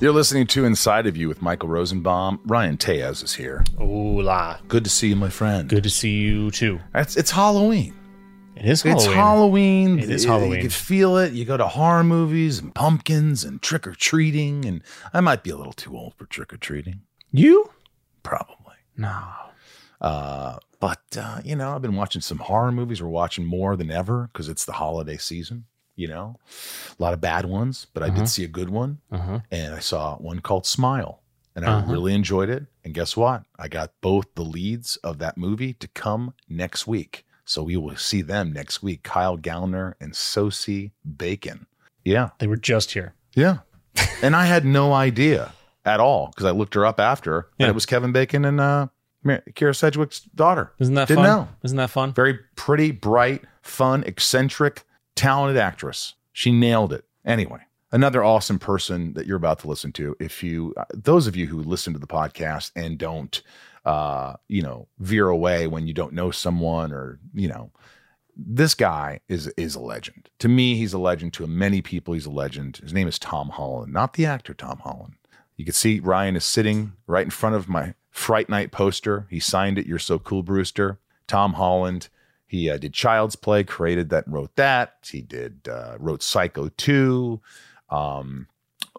You're listening to Inside of You with Michael Rosenbaum. Ryan Tejas is here. Hola. Good to see you, my friend. Good to see you too. It's, it's Halloween. It is Halloween. It's Halloween. It is You Halloween. can feel it. You go to horror movies and pumpkins and trick or treating. And I might be a little too old for trick or treating. You? Probably. No. Uh, but, uh, you know, I've been watching some horror movies. We're watching more than ever because it's the holiday season, you know, a lot of bad ones, but I Uh-huh. did see a good one. Uh-huh. And I saw one called Smile. And I Uh-huh. really enjoyed it. And guess what? I got both the leads of that movie to come next week. So we will see them next week Kyle Gallner and Sosie Bacon. Yeah. They were just here. Yeah. and I had no idea at all because I looked her up after. Yeah. And it was Kevin Bacon and uh, Kyra Sedgwick's daughter. Isn't that Didn't fun? know. Isn't that fun? Very pretty, bright, fun, eccentric, talented actress. She nailed it. Anyway, another awesome person that you're about to listen to. If you, uh, those of you who listen to the podcast and don't, uh, you know, veer away when you don't know someone or, you know, this guy is is a legend. To me, he's a legend. To many people, he's a legend. His name is Tom Holland, not the actor Tom Holland. You can see Ryan is sitting right in front of my Fright Night poster. He signed it. You're so cool, Brewster. Tom Holland. He uh, did Child's Play, created that, and wrote that. He did uh, wrote Psycho 2, um,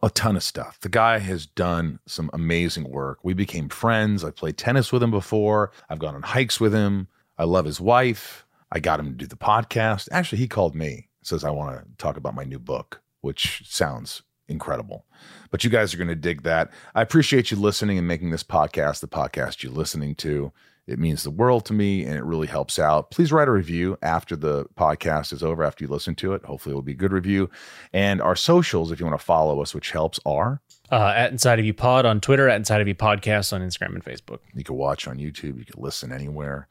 a ton of stuff. The guy has done some amazing work. We became friends. I played tennis with him before. I've gone on hikes with him. I love his wife. I got him to do the podcast. Actually, he called me, says, I want to talk about my new book, which sounds incredible. But you guys are going to dig that. I appreciate you listening and making this podcast the podcast you're listening to. It means the world to me and it really helps out. Please write a review after the podcast is over, after you listen to it. Hopefully, it will be a good review. And our socials, if you want to follow us, which helps, are Uh, at Inside of You Pod on Twitter, at Inside of You Podcast on Instagram and Facebook. You can watch on YouTube. You can listen anywhere.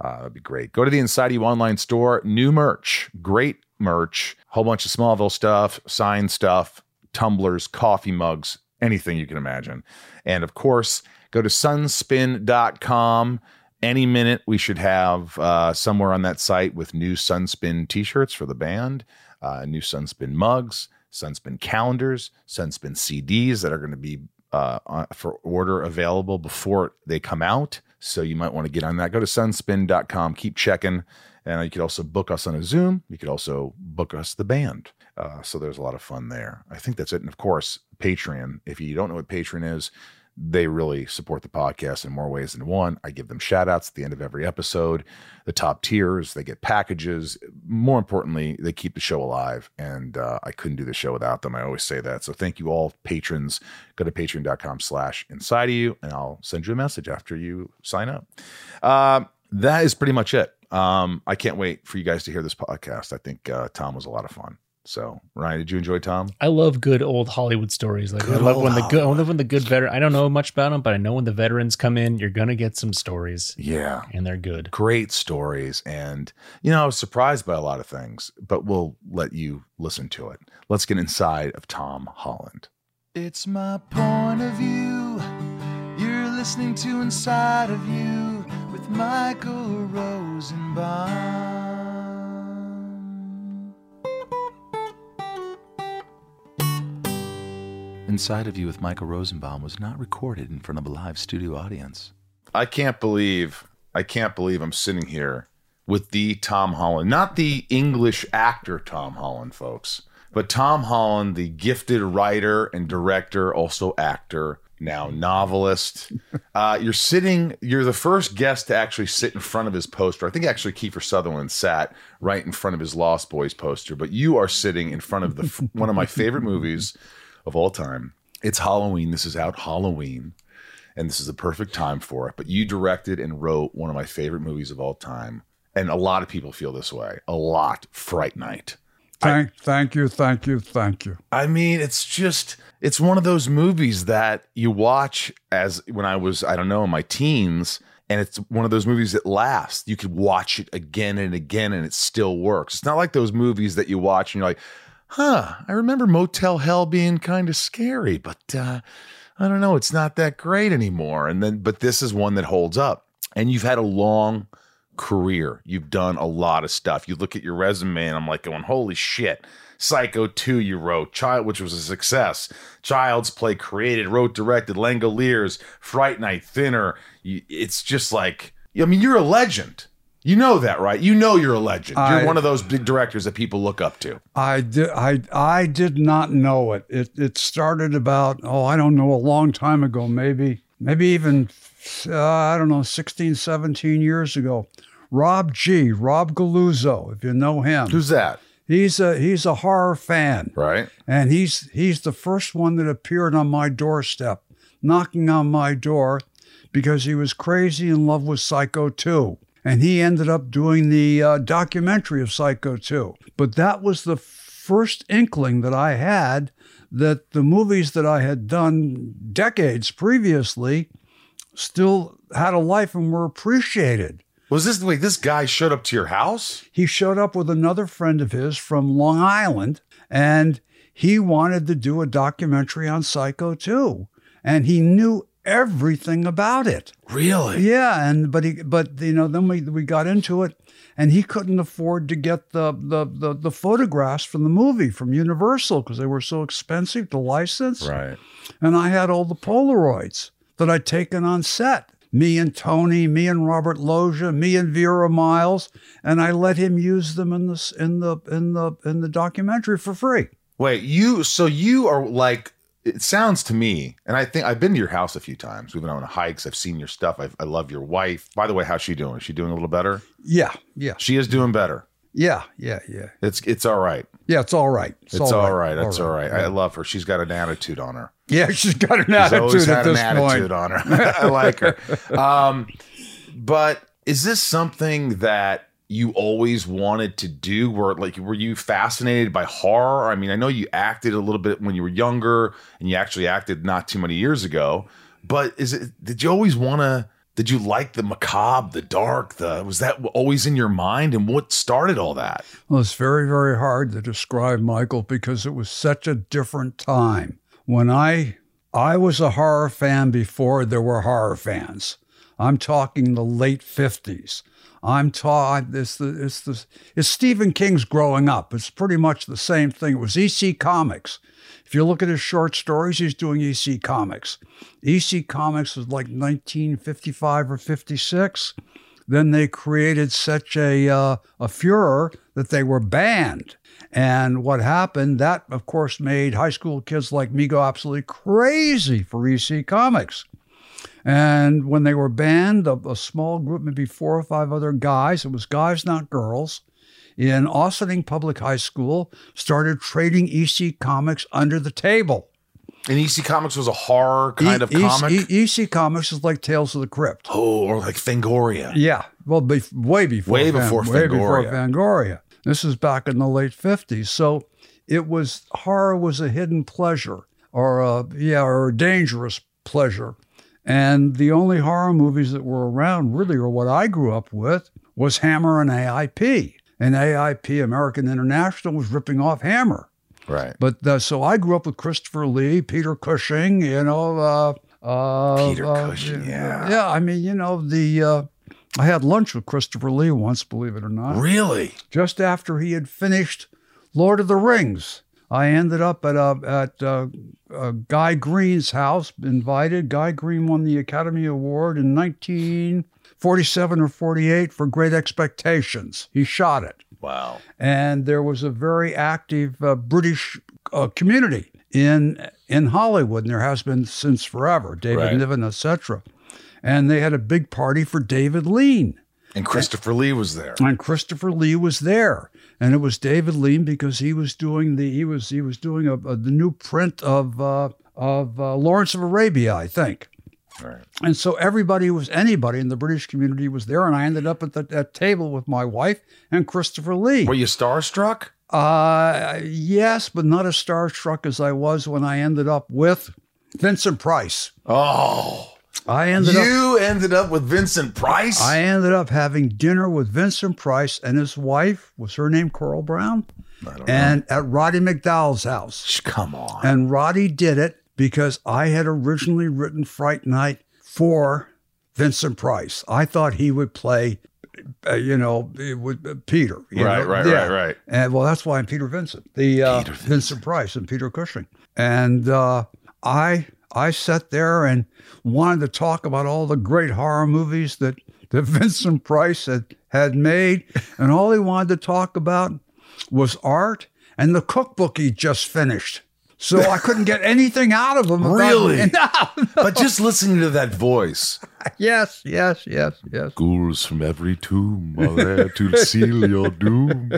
Uh, that'd be great. Go to the Inside of You online store. New merch, great merch, whole bunch of Smallville stuff, sign stuff, tumblers, coffee mugs, anything you can imagine. And of course, go to sunspin.com. Any minute, we should have uh, somewhere on that site with new Sunspin t shirts for the band, uh, new Sunspin mugs, Sunspin calendars, Sunspin CDs that are going to be uh, for order available before they come out. So you might want to get on that. Go to sunspin.com, keep checking. And you could also book us on a Zoom. You could also book us the band. Uh, so there's a lot of fun there. I think that's it. And of course, Patreon. If you don't know what Patreon is, they really support the podcast in more ways than one. I give them shout outs at the end of every episode. The top tiers, they get packages. More importantly, they keep the show alive. And uh, I couldn't do the show without them. I always say that. So thank you all, patrons. Go to patreon.com slash inside of you, and I'll send you a message after you sign up. Uh, that is pretty much it. Um, I can't wait for you guys to hear this podcast. I think uh, Tom was a lot of fun. So, Ryan, did you enjoy Tom? I love good old Hollywood stories. Like I love old when the good, I love when the good veteran. I don't know much about them, but I know when the veterans come in, you're gonna get some stories, Yeah. and they're good. great stories and you know i was surprised by a lot of things but we'll let you listen to it let's get inside of tom holland it's my point of view you're listening to inside of you with michael rosenbaum inside of you with michael rosenbaum was not recorded in front of a live studio audience I can't believe I can't believe I'm sitting here with the Tom Holland, not the English actor Tom Holland, folks, but Tom Holland, the gifted writer and director, also actor, now novelist. Uh, you're sitting. You're the first guest to actually sit in front of his poster. I think actually Kiefer Sutherland sat right in front of his Lost Boys poster, but you are sitting in front of the one of my favorite movies of all time. It's Halloween. This is out Halloween and this is the perfect time for it. But you directed and wrote one of my favorite movies of all time, and a lot of people feel this way. A lot, Fright Night. Thank, thank you, thank you, thank you. I mean, it's just it's one of those movies that you watch as when I was I don't know in my teens and it's one of those movies that lasts. You could watch it again and again and it still works. It's not like those movies that you watch and you're like, "Huh, I remember Motel Hell being kind of scary, but uh I don't know, it's not that great anymore." And then but this is one that holds up. And you've had a long career. You've done a lot of stuff. You look at your resume and I'm like going, "Holy shit." Psycho 2 you wrote, Child which was a success. Child's Play created, wrote, directed, Langoliers, Fright Night, Thinner. It's just like I mean, you're a legend. You know that, right? You know you're a legend. You're one of those big directors that people look up to. I did. I I did not know it. It it started about oh I don't know a long time ago. Maybe maybe even uh, I don't know 16, 17 years ago. Rob G. Rob Galluzzo, if you know him, Who's that? he's a he's a horror fan, Right? and he's he's the first one that appeared on my doorstep, knocking on my door, because he was crazy in love with Psycho 2. And he ended up doing the uh, documentary of Psycho 2. But that was the first inkling that I had that the movies that I had done decades previously still had a life and were appreciated. Was this wait, this guy showed up to your house? He showed up with another friend of his from Long Island and he wanted to do a documentary on Psycho 2. And he knew everything about it. Really? Yeah, and but he but you know then we we got into it, and he couldn't afford to get the the the, the photographs from the movie from Universal because they were so expensive to license. Right. And I had all the Polaroids that I'd taken on set. Me and Tony, me and Robert Loggia, me and Vera Miles, and I let him use them in the in the in the in the documentary for free. Wait, you so you are like it sounds to me, and I think I've been to your house a few times. We've been on hikes. I've seen your stuff. I've, I love your wife. By the way, how's she doing? Is she doing a little better? Yeah, yeah, She is doing better. yeah, yeah, yeah. It's it's all right. Yeah, it's all right. It's, all right. That's all right. I love her. She's got an attitude on her. Yeah, she's got an She's always attitude had at an attitude point. on her. I like her. Um, but is this something that you always wanted to do? Were like were you fascinated by horror? I mean, I know you acted a little bit when you were younger, and you actually acted not too many years ago. But is it? Did you always want to? Did you like the macabre, the dark? The was that always in your mind? And what started all that? Well, it's very, very hard to describe Michael because it was such a different time. When I I was a horror fan before there were horror fans. I'm talking the late fifties. I'm talking it's the it's the it's Stephen King's growing up. It's pretty much the same thing. It was EC Comics. If you look at his short stories, he's doing EC Comics. EC Comics was like 1955 or 56 then they created such a uh, a furor that they were banned. And what happened? That of course made high school kids like me go absolutely crazy for EC Comics. And when they were banned, a, a small group, maybe four or five other guys, it was guys, not girls, in Ossining Public High School, started trading EC Comics under the table. And EC Comics was a horror kind E- of comic. E- EC Comics is like Tales of the Crypt. oh, or like Fangoria. Yeah, well, bef- way before Way Fan- before way before Fangoria. Fangoria. This is back in the late fifties, so it was horror was a hidden pleasure, or a yeah, or a dangerous pleasure, and the only horror movies that were around really, or what I grew up with, was Hammer and AIP, and AIP American International was ripping off Hammer. Right. But uh, so I grew up with Christopher Lee, Peter Cushing, you know. Uh, uh, Peter uh, Cushing, yeah. Yeah, I mean, you know, the. Uh, I had lunch with Christopher Lee once, believe it or not, Really? just after he had finished Lord of the Rings. I ended up at uh, at uh, uh, Guy Green's house, invited. Guy Green won the Academy Award in 1947 or 48 for Great Expectations. He shot it Wow. and there was a very active uh, British uh, community in in Hollywood, and there has been since forever. David Right. Niven, etc. And they had a big party for David Lean, And Christopher Lee was there. and Christopher Lee was there, and it was David Lean because he was doing the he was he was doing a, a- the new print of uh, of uh, Lawrence of Arabia, I think. Right. And so everybody was anybody in the British community was there, and I ended up at the at table with my wife and Christopher Lee. Were you starstruck? Uh, yes, but not as starstruck as I was when I ended up with Vincent Price. Oh, I ended up. you ended up with Vincent Price. I ended up having dinner with Vincent Price and his wife. Was her name Coral Browne? I don't know. And at Roddy McDowall's house. Come on. And Roddy did it because I had originally written Fright Night for Vincent Price. I thought he would play, uh, you know, it would, uh, Peter. you Right, know? right, right, right. And well, that's why I'm Peter Vincent, the uh, Peter Vincent. Vincent Price and Peter Cushing. And uh, I I sat there and wanted to talk about all the great horror movies that that Vincent Price had had made, and all he wanted to talk about was art and the cookbook he just finished. So I couldn't get anything out of him. about- Really? No. but just listening to that voice. yes, yes, yes, yes. Ghouls from every tomb are there to seal your doom.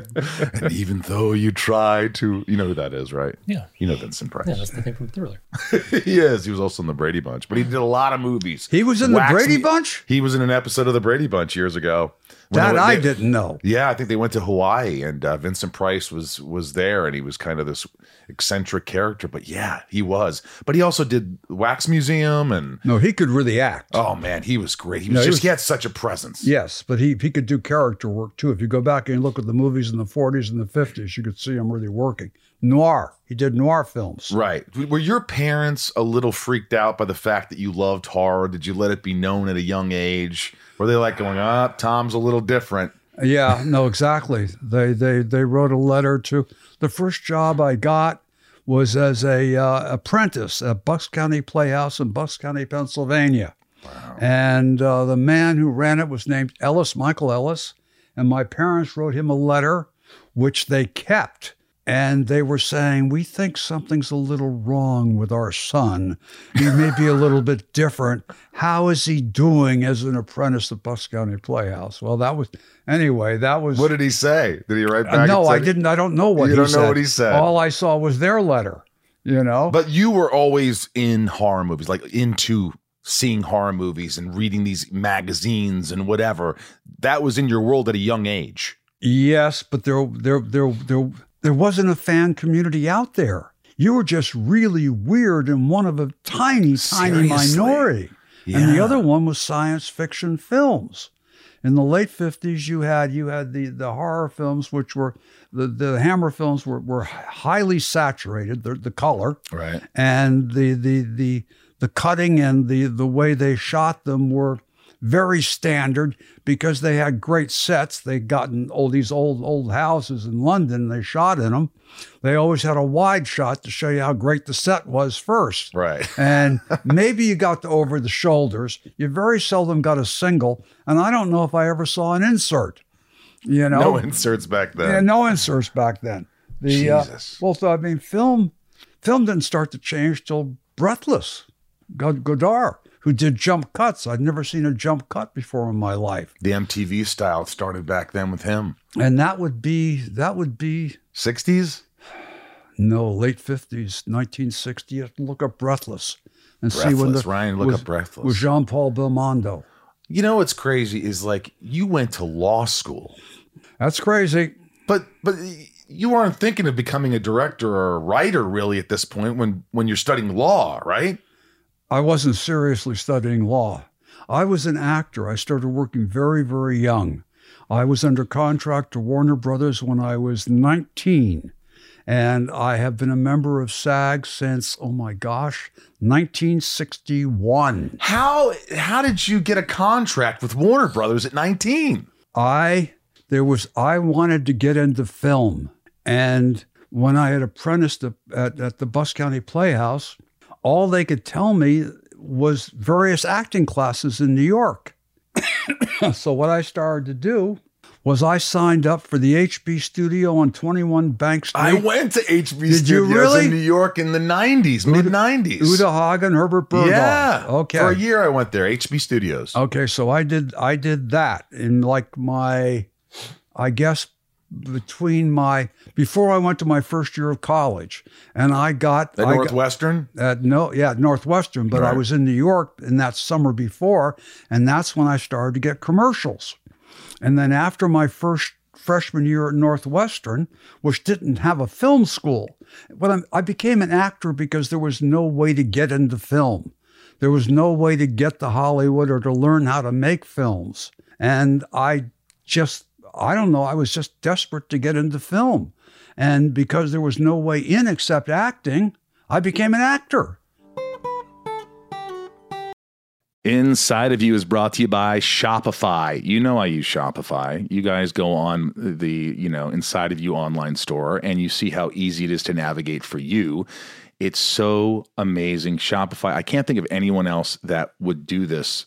And even though you try to, you know who that is, right? Yeah. You know Vincent Price. Yeah, that's the thing from Thriller. he is. He was also in the Brady Bunch, but he did a lot of movies. He was in the Brady Me- Bunch? He was in an episode of the Brady Bunch years ago. That they- I didn't know. Yeah, I think they went to Hawaii, and uh, Vincent Price was was there, and he was kind of this eccentric character. But yeah, he was. But he also did Wax Museum, and No, he could really act. oh man, he was great. He was No, he just was- he had such a presence. Yes, but he he could do character work too. If you go back and look at the movies in the 40s and the 50s, you could see him really working. Noir. He did noir films. Right. Were your parents a little freaked out by the fact that you loved horror? Did you let it be known at a young age? Were they like going, ah, Tom's a little different? Yeah, no, exactly. They they they wrote a letter to the first job I got was as a uh, apprentice at Bucks County Playhouse in Bucks County, Pennsylvania. Wow. And uh, the man who ran it was named Ellis, Michael Ellis. And my parents wrote him a letter, which they kept. And they were saying, We think something's a little wrong with our son. He may be a little bit different. How is he doing as an apprentice at Bucks County Playhouse? Well, that was, anyway, that was. What did he say? Did he write Uh, back? no, and I didn't. I don't know what You he don't know what he said. All I saw was their letter, you know? But you were always in horror movies, like into seeing horror movies and reading these magazines and whatever. That was in your world at a young age. Yes, but there, there, there, there, there wasn't a fan community out there. You were just really weird and one of a tiny, tiny Seriously? minority. And the other one was science fiction films. In the late fifties, you had you had the the horror films, which were the the Hammer films were were highly saturated, the the color, Right. and the the the the cutting and the the way they shot them were very standard because they had great sets. They'd gotten all these old old houses in London. They shot in them. They always had a wide shot to show you how great the set was first. Right. And maybe you got to over the shoulders. You very seldom got a single, and I don't know if I ever saw an insert. You know, No inserts back then. yeah, no inserts back then. The uh, well, so, I mean, film film didn't start to change till Breathless, God Godard, who did jump cuts. I'd never seen a jump cut before in my life, The MTV style started back then with him. and that would be that would be 60s? no late fifties, nineteen sixty. You have to look up Breathless and see when Breathless. the Ryan, look with, up Breathless. with Jean Paul Belmondo. You know what's crazy is like you went to law school, That's crazy. but but you weren't thinking of becoming a director or a writer really at this point when when you're studying law, right? I wasn't seriously studying law. I was an actor. I started working very, very young. I was under contract to Warner Brothers when I was 19. And I have been a member of SAG since, oh my gosh, 1961. How how did you get a contract with Warner Brothers at 19? I there was I wanted to get into film, and when I had apprenticed at, at, the Bucks County Playhouse, all they could tell me was various acting classes in New York. so what I started to do was I signed up for the HB studio on 21 Bank Street. I went to HB Did Studios really? in New York in the 90s, mid 90s. Uta Hagen, Herbert Berghof. Yeah. Okay. For a year I went there, HB Studios. Okay, so I did I did that in like my I guess between my before I went to my first year of college and I got At I got- Northwestern? at no yeah Northwestern but I was in New York in that summer before and that's when I started to get commercials. And then after my first freshman year at Northwestern, which didn't have a film school. But I'm, I became an actor because there was no way to get into film. There was no way to get to Hollywood or to learn how to make films. And I just, I don't know, I was just desperate to get into film. And because there was no way in except acting, I became an actor. Inside of You is brought to you by Shopify. You know I use Shopify. You guys go on the, you know, Inside of You online store and you see how easy it is to navigate for you. It's so amazing. Shopify, I can't think of anyone else that would do this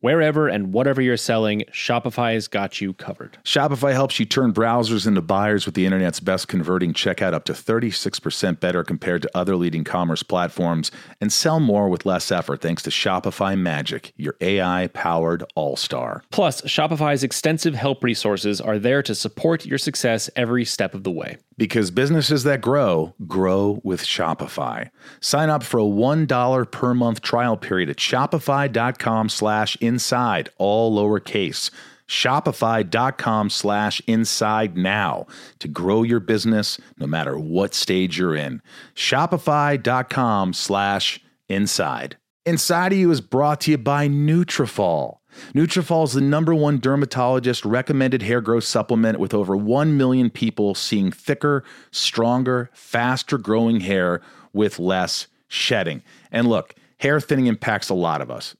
Wherever and whatever you're selling, Shopify's got you covered. Shopify helps you turn browsers into buyers with the internet's best converting checkout up to 36% better compared to other leading commerce platforms and sell more with less effort thanks to Shopify Magic, your AI powered all star. Plus, Shopify's extensive help resources are there to support your success every step of the way. Because businesses that grow, grow with Shopify. Sign up for a $1 per month trial period at shopify.com slash inside, all lowercase. Shopify.com slash inside now to grow your business no matter what stage you're in. Shopify.com slash inside. Inside of You is brought to you by Nutrafol. Nutrafol is the number one dermatologist recommended hair growth supplement with over 1 million people seeing thicker, stronger, faster growing hair with less shedding. And look, hair thinning impacts a lot of us,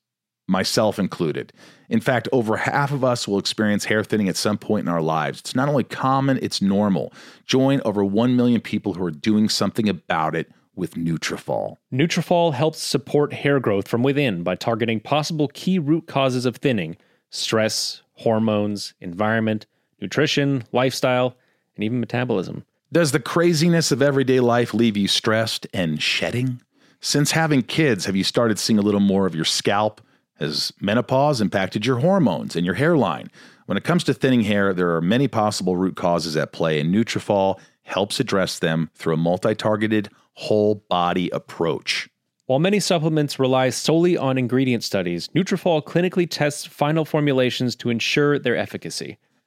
myself included. In fact, over half of us will experience hair thinning at some point in our lives. It's not only common, it's normal. Join over 1 million people who are doing something about it with Nutrafol. Nutrafol helps support hair growth from within by targeting possible key root causes of thinning: stress, hormones, environment, nutrition, lifestyle, and even metabolism. Does the craziness of everyday life leave you stressed and shedding? Since having kids, have you started seeing a little more of your scalp? Has menopause impacted your hormones and your hairline? When it comes to thinning hair, there are many possible root causes at play, and Nutrafol helps address them through a multi-targeted whole body approach. While many supplements rely solely on ingredient studies, Nutrafol clinically tests final formulations to ensure their efficacy.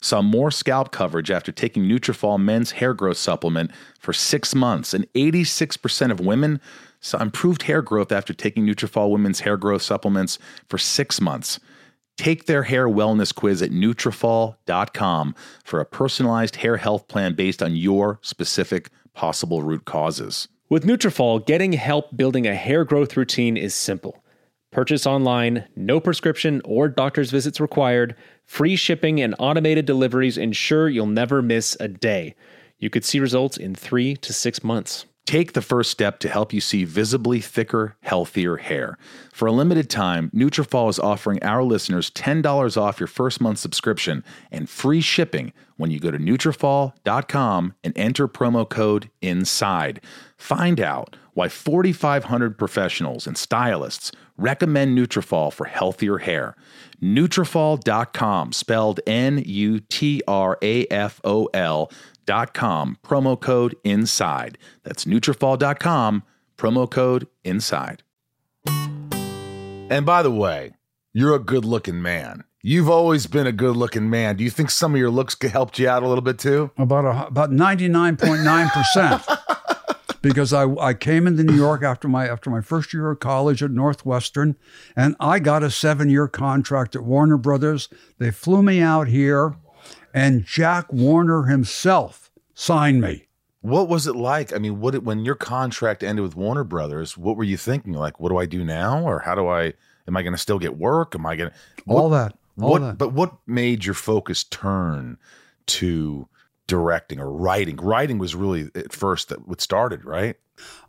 saw more scalp coverage after taking Nutrafol men's hair growth supplement for 6 months, and 86% of women saw improved hair growth after taking Nutrafol women's hair growth supplements for 6 months. Take their hair wellness quiz at Nutrafol.com for a personalized hair health plan based on your specific possible root causes. With Nutrafol, getting help building a hair growth routine is simple. Purchase online, no prescription or doctor's visits required, free shipping and automated deliveries ensure you'll never miss a day. You could see results in three to six months. Take the first step to help you see visibly thicker, healthier hair. For a limited time, Nutrafol is offering our listeners $10 off your first month subscription and free shipping when you go to Nutrafol.com and enter promo code INSIDE. Find out why 4,500 professionals and stylists recommend Nutrafol for healthier hair. Nutrafol.com, spelled N-U-T-R-A-F-O-L dot com, promo code INSIDE. That's Nutrafol.com, promo code INSIDE. And by the way, you're a good looking man. You've always been a good looking man. Do you think some of your looks helped you out a little bit too? About a, about 99.9%. because I, I came into New York after my after my first year of college at Northwestern, and I got a seven year contract at Warner Brothers. They flew me out here, and Jack Warner himself signed me. What was it like? I mean, what when your contract ended with Warner Brothers, what were you thinking? Like, what do I do now, or how do I? Am I going to still get work? Am I going to all that? All what? that. But what made your focus turn to directing or writing? Writing was really at first that what started, right?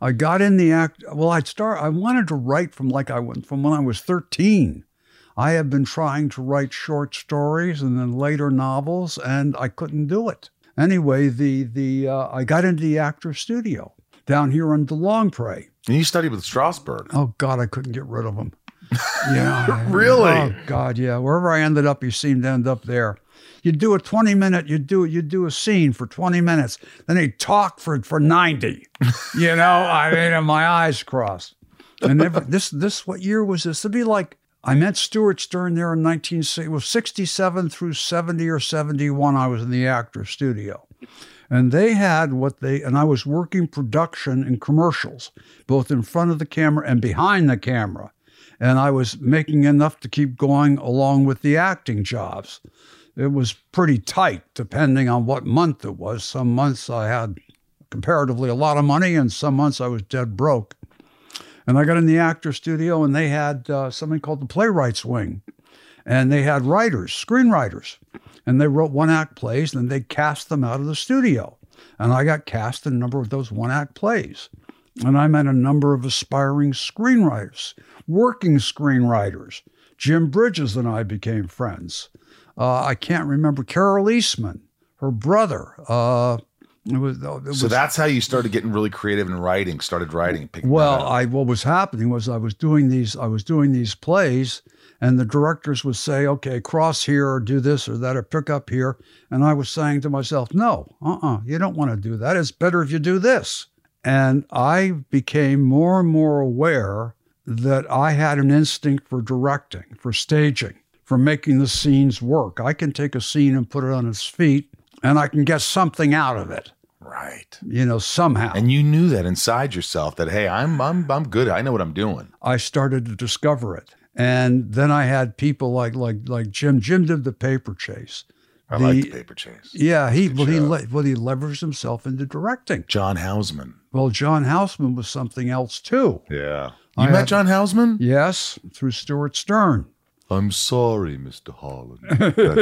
I got in the act. Well, I'd start. I wanted to write from like I went from when I was thirteen. I have been trying to write short stories and then later novels, and I couldn't do it. Anyway, the the uh, I got into the actor studio down here on DeLongpre. And you studied with Strasberg. Oh God, I couldn't get rid of him. Yeah, Really? Oh God, yeah. Wherever I ended up, you seemed to end up there. You'd do a twenty minute, you do you do a scene for twenty minutes, then he talk for for ninety. You know, I mean, and my eyes crossed. And never, this this what year was this? It'd be like I met Stewart Stern there in 1960. It was 67 through 70 or 71. I was in the actor studio. And they had what they, and I was working production and commercials, both in front of the camera and behind the camera. And I was making enough to keep going along with the acting jobs. It was pretty tight, depending on what month it was. Some months I had comparatively a lot of money, and some months I was dead broke. And I got in the actor studio, and they had uh, something called the playwrights wing, and they had writers, screenwriters, and they wrote one act plays, and they cast them out of the studio. And I got cast in a number of those one act plays. And I met a number of aspiring screenwriters, working screenwriters. Jim Bridges and I became friends. Uh, I can't remember Carole Eastman, her brother. Uh, it was, oh, it So that's how you started getting really creative in writing. Started writing. Picking well. I what was happening was I was doing these I was doing these plays, and the directors would say, "Okay, cross here, or do this or that, or pick up here," and I was saying to myself, "No, uh-uh, you don't want to do that. It's better if you do this." And I became more and more aware that I had an instinct for directing, for staging, for making the scenes work. I can take a scene and put it on its feet, and I can get something out of it, right. you know, somehow. And you knew that inside yourself that hey, I'm I'm I'm good. I know what I'm doing. I started to discover it. And then I had people like like like Jim. Jim did the paper chase. I The- like the paper chase. Yeah, he well he le- well he leveraged himself into directing. John Houseman. Well, John Houseman was something else too. Yeah. I You met had- John Houseman? Yes, through Stewart Stern. I'm sorry, Mr. Holland.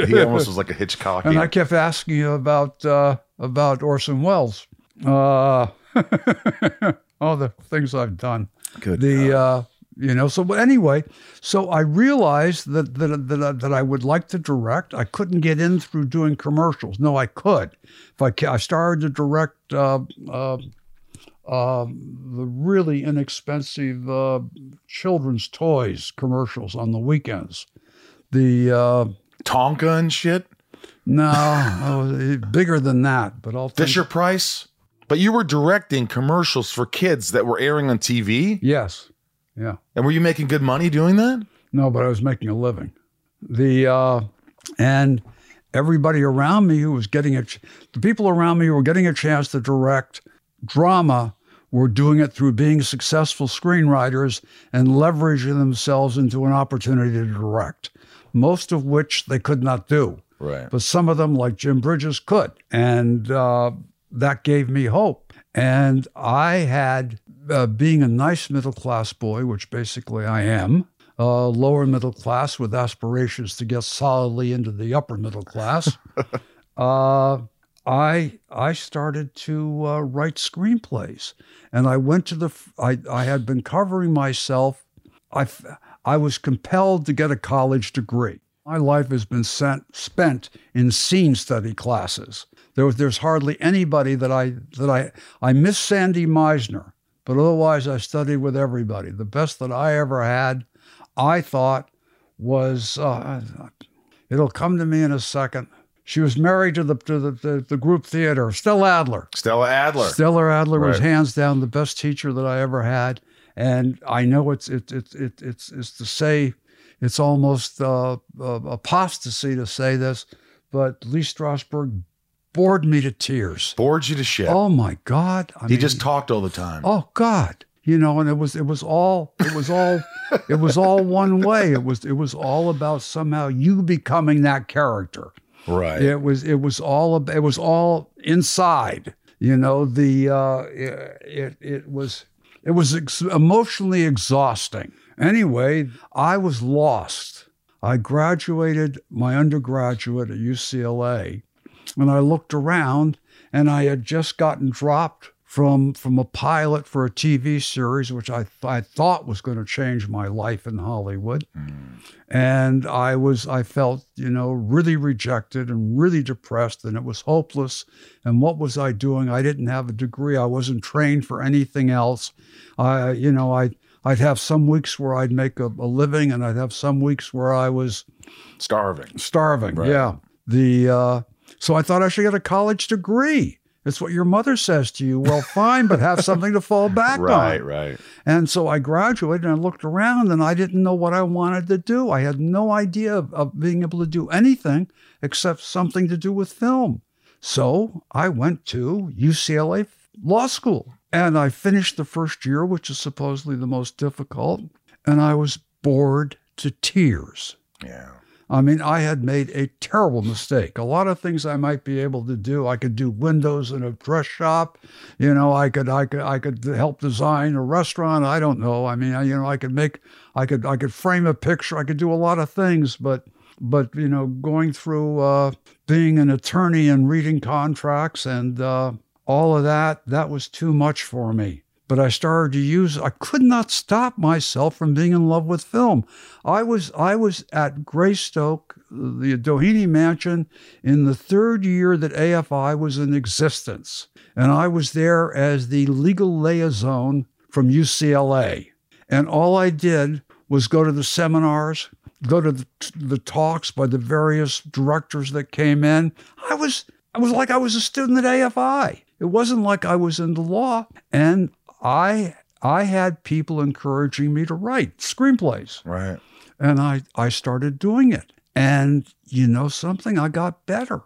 he almost was like a Hitchcock. And I kept asking you about uh, about Orson Welles. Uh, all the things I've done. Good. the uh, you know so but anyway so i realized that that, that that i would like to direct i couldn't get in through doing commercials no i could if i i started to direct uh, uh, uh, the really inexpensive uh, children's toys commercials on the weekends the uh, Tonka and shit. no oh, bigger than that but i'll think- Fisher Price. But you were directing commercials for kids that were airing on TV. yes yeah And were you making good money doing that? No, but I was making a living. The uh, and everybody around me who was getting a ch- the people around me who were getting a chance to direct drama were doing it through being successful screenwriters and leveraging themselves into an opportunity to direct. Most of which they could not do, Right. but some of them, like Jim Bridges, could, and uh, that gave me hope. And I had, uh, being a nice middle class boy, which basically I am, uh, lower middle class with aspirations to get solidly into the upper middle class. I I started to uh, write screenplays, and I went to the. I I had been covering myself. I I was compelled to get a college degree. My life has been sent, spent in scene study classes. There was, there's hardly anybody that I that I I miss Sandy Meisner, but otherwise I studied with everybody. The best that I ever had, I thought, was uh, it'll come to me in a second. She was married to the to the, the, the group theater. Stella Adler. Stella Adler. Stella Adler was hands down the best teacher that I ever had, and I know it's it, it, it it's it's to say it's almost uh, uh, apostasy to say this, but Lee Strasberg bored me to tears. Bored you to shit. Oh my God! I he mean, just talked all the time. oh God, you know, and it was it was all it was all it was all one way. It was it was all about somehow you becoming that character. Right. It was it was all it was all inside. You know the uh, it it was it was ex- emotionally exhausting. Anyway, I was lost. I graduated my undergraduate at UCLA, and I looked around, and I had just gotten dropped from from a pilot for a TV series, which I I thought was going to change my life in Hollywood. And I was I felt you know really rejected and really depressed and it was hopeless. And what was I doing? I didn't have a degree. I wasn't trained for anything else. I you know I I'd have some weeks where I'd make a, a living and I'd have some weeks where I was Starving. starving Right. yeah. The uh, so I thought I should get a college degree it's what your mother says to you well fine but have something to fall back on Right, right. and so I graduated and I looked around and I didn't know what I wanted to do. I had no idea of, of being able to do anything except something to do with film. So I went to UCLA Law School and I finished the first year, which is supposedly the most difficult, and I was bored to tears. Yeah. I mean, I had made a terrible mistake. A lot of things I might be able to do. I could do windows in a dress shop. You know, I could, I could, I could help design a restaurant. I don't know. I mean, I, you know, I could make, I could, I could frame a picture. I could do a lot of things, but, but you know, going through uh, being an attorney and reading contracts and uh, all of that, that was too much for me but I started to use I could not stop myself from being in love with film. I was I was at Greystone, the Doheny Mansion, in the third year that AFI was in existence. And I was there as the legal liaison from UCLA. And all I did was go to the seminars, go to the, the talks by the various directors that came in. I was I was like I was a student at AFI. It wasn't like I was in the law. And I I had people encouraging me to write screenplays. Right. And I, I started doing it. And you know something? I got better.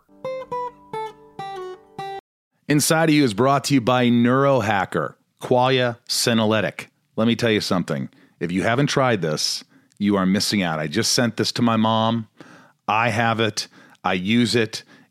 Inside of You is brought to you by Neurohacker, Qualia Senolytic. Let me tell you something. If you haven't tried this, you are missing out. I just sent this to my mom. I have it. I use it.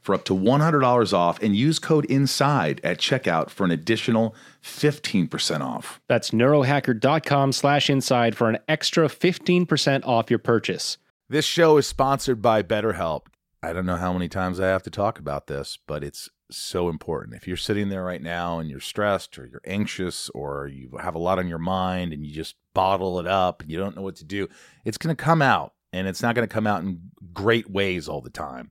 for up to $100 off and use code INSIDE at checkout for an additional 15% off. That's neurohacker.com slash inside for an extra 15% off your purchase. This show is sponsored by BetterHelp. I don't know how many times I have to talk about this, but it's so important. If you're sitting there right now and you're stressed or you're anxious or you have a lot on your mind and you just bottle it up and you don't know what to do, it's going to come out and it's not going to come out in great ways all the time.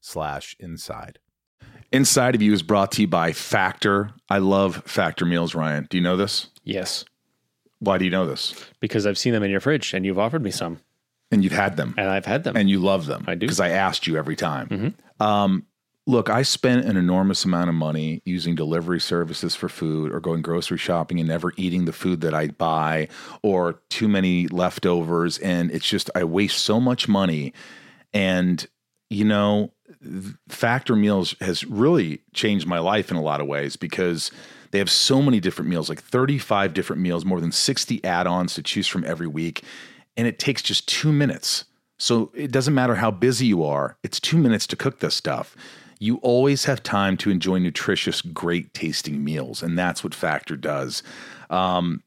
slash inside. Inside of You is brought to you by Factor. I love Factor meals, Ryan. Do you know this? Yes, Why do you know this? because I've seen them in your fridge and you've offered me some, And you've had them and I've had them. and you love them. I do. Because I asked you every time. Um, look, I spent an enormous amount of money using delivery services for food or going grocery shopping and never eating the food that I buy or too many leftovers. And it's just, I waste so much money. And, you know, Factor Meals has really changed my life in a lot of ways because they have so many different meals, like 35 different meals, more than 60 add ons to choose from every week. And it takes just two minutes. So it doesn't matter how busy you are, it's two minutes to cook this stuff. You always have time to enjoy nutritious, great tasting meals. And that's what Factor does. Um,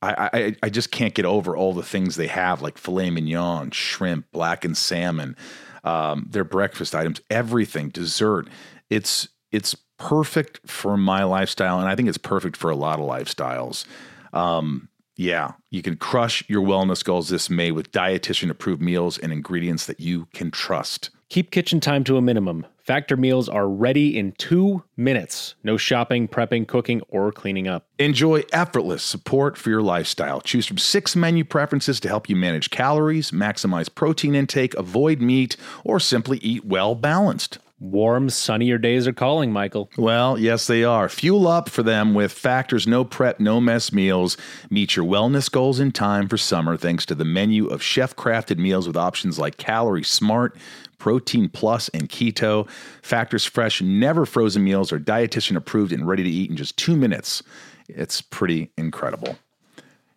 I, I, I just can't get over all the things they have, like filet mignon, shrimp, blackened salmon, um, their breakfast items, everything, dessert. It's it's perfect for my lifestyle, and I think it's perfect for a lot of lifestyles. Um, yeah, you can crush your wellness goals this May with dietitian approved meals and ingredients that you can trust. Keep kitchen time to a minimum. Factor meals are ready in two minutes. No shopping, prepping, cooking, or cleaning up. Enjoy effortless support for your lifestyle. Choose from six menu preferences to help you manage calories, maximize protein intake, avoid meat, or simply eat well balanced. Warm, sunnier days are calling, Michael. Well, yes, they are. Fuel up for them with Factor's no prep, no mess meals. Meet your wellness goals in time for summer thanks to the menu of chef crafted meals with options like Calorie Smart, Protein Plus, and Keto. Factor's fresh, never frozen meals are dietitian approved and ready to eat in just two minutes. It's pretty incredible.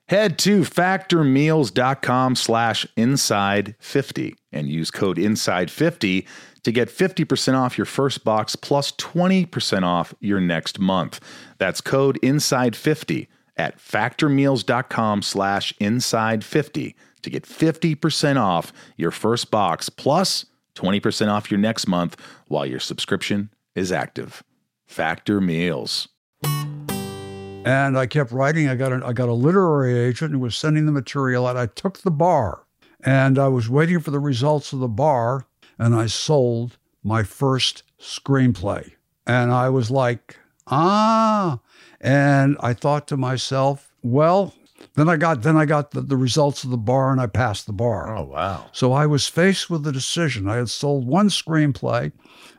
Head to factormeals.com slash inside50 and use code inside50 to get 50% off your first box plus 20% off your next month. That's code inside50 at factormeals.com slash inside50 to get 50% off your first box plus 20% off your next month while your subscription is active. Factor Meals. And I kept writing. I got a, I got a literary agent who was sending the material out. I took the bar and I was waiting for the results of the bar and I sold my first screenplay. And I was like, ah. And I thought to myself, well, Then I got then I got the, the results of the bar and I passed the bar. Oh wow. So I was faced with a decision. I had sold one screenplay,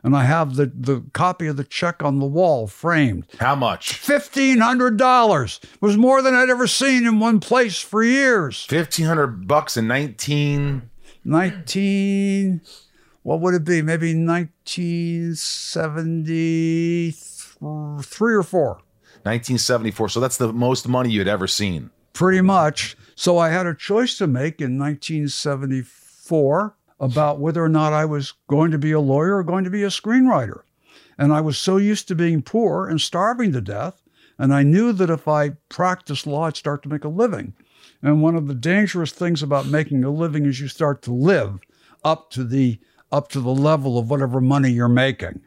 and I have the, the copy of the check on the wall framed. How much? Fifteen hundred dollars was more than I'd ever seen in one place for years. Fifteen hundred bucks in nineteen. Nineteen, what would it be? Maybe nineteen seventy three or four. 1974. So that's the most money you'd ever seen. Pretty much. So I had a choice to make in 1974 about whether or not I was going to be a lawyer or going to be a screenwriter. And I was so used to being poor and starving to death. And I knew that if I practiced law, I'd start to make a living. And one of the dangerous things about making a living is you start to live up to the up to the level of whatever money you're making.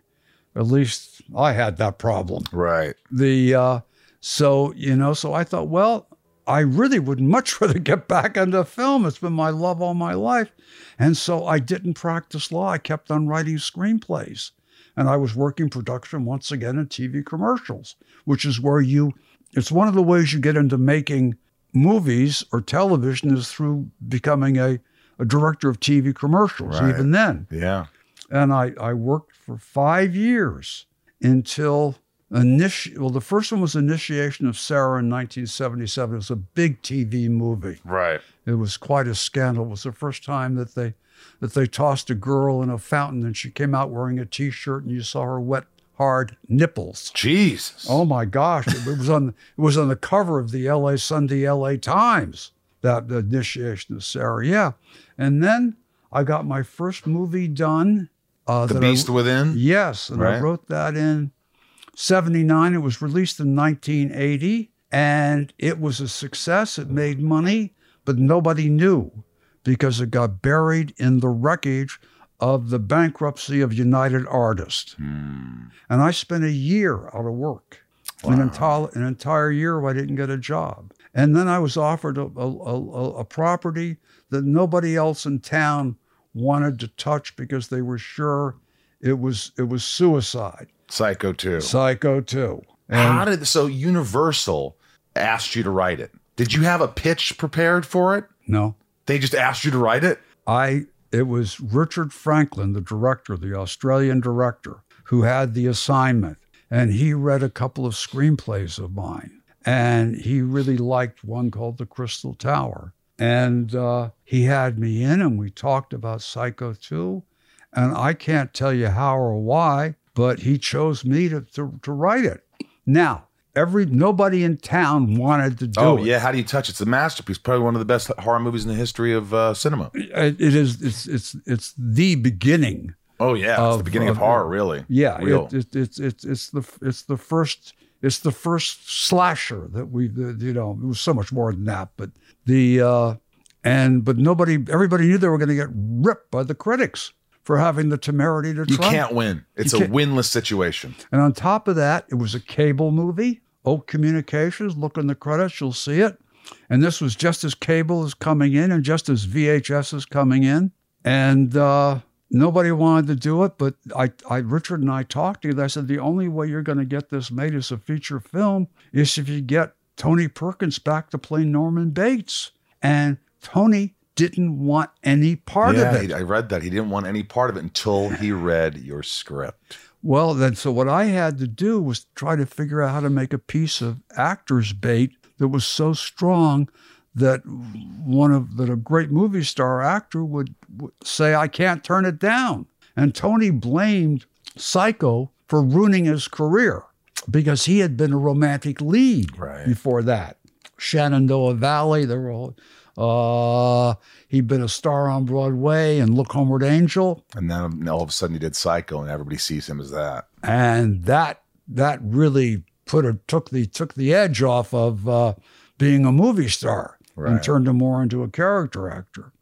At least I had that problem. Right. the uh, so you know so i thought well i really would much rather get back into film. It's been my love all my life. And so i didn't practice law. I kept on writing screenplays. And i was working production once again in tv commercials which is where you it's one of the ways you get into making movies or television is through becoming a, a director of tv commercials Right. even then Yeah. and I, I worked for five years until initi- well the first one was initiation of sarah in 1977 it was a big tv movie Right. it was quite a scandal it was the first time that they that they tossed a girl in a fountain and she came out wearing a t-shirt and you saw her wet hard nipples Jesus. Oh my gosh! It was on it was on the cover of the L.A. Sunday L.A. Times. That initiation of Sarah, yeah. And then I got my first movie done. Uh, the that I- Beast Within. yes, and I wrote that in '79. It was released in 1980, and it was a success. It made money, but nobody knew because it got buried in the wreckage of the bankruptcy of United Artists. Hmm. And I spent a year out of work, an, entire, an entire year where I didn't get a job. And then I was offered a, a, a, a property that nobody else in town wanted to touch because they were sure it was it was suicide. Psycho 2. Psycho 2. How did so Universal asked you to write it? Did you have a pitch prepared for it? No. They just asked you to write it? I it was Richard Franklin, the director, the Australian director, who had the assignment. And he read a couple of screenplays of mine. And he really liked one called The Crystal Tower. And uh, he had me in and we talked about Psycho 2. And I can't tell you how or why, but he chose me to, to, to write it. Now, every nobody in town wanted to do oh it. yeah, how do you touch? It's a masterpiece, probably one of the best horror movies in the history of uh, cinema. It- it is it's it's it's the beginning Oh yeah, it's the beginning of, of- horror, really. Yeah, it, it, it's it's it's the it's the first it's the first slasher that we you know it was so much more than that, but the uh, and but nobody everybody knew they were going to get ripped by the critics for having the temerity to you try. can't win. It's a can't- winless situation. And on top of that, it was a cable movie. Oak Communications. Look in the credits, you'll see it. And this was just as cable is coming in and just as VHS is coming in. And uh, nobody wanted to do it. But I, I, Richard and I talked to you. I said, the only way you're going to get this made as a feature film is if you get Tony Perkins back to play Norman Bates. And Tony didn't want any part yeah, of it. I read that. He didn't want any part of it until he read your script. Well, then, so what I had to do was try to figure out how to make a piece of actor's bait that was so strong that one of that a great movie star actor would, would say, "I can't turn it down." And Tony blamed Psycho for ruining his career because he had been a romantic lead Right. before that. Shenandoah Valley, they were. Uh, he'd been a star on Broadway and Look Homeward Angel. And then all of a sudden he did Psycho, and everybody sees him as that. and that that really put a took the took the edge off of uh, being a movie star Right. and turned him more into a character actor.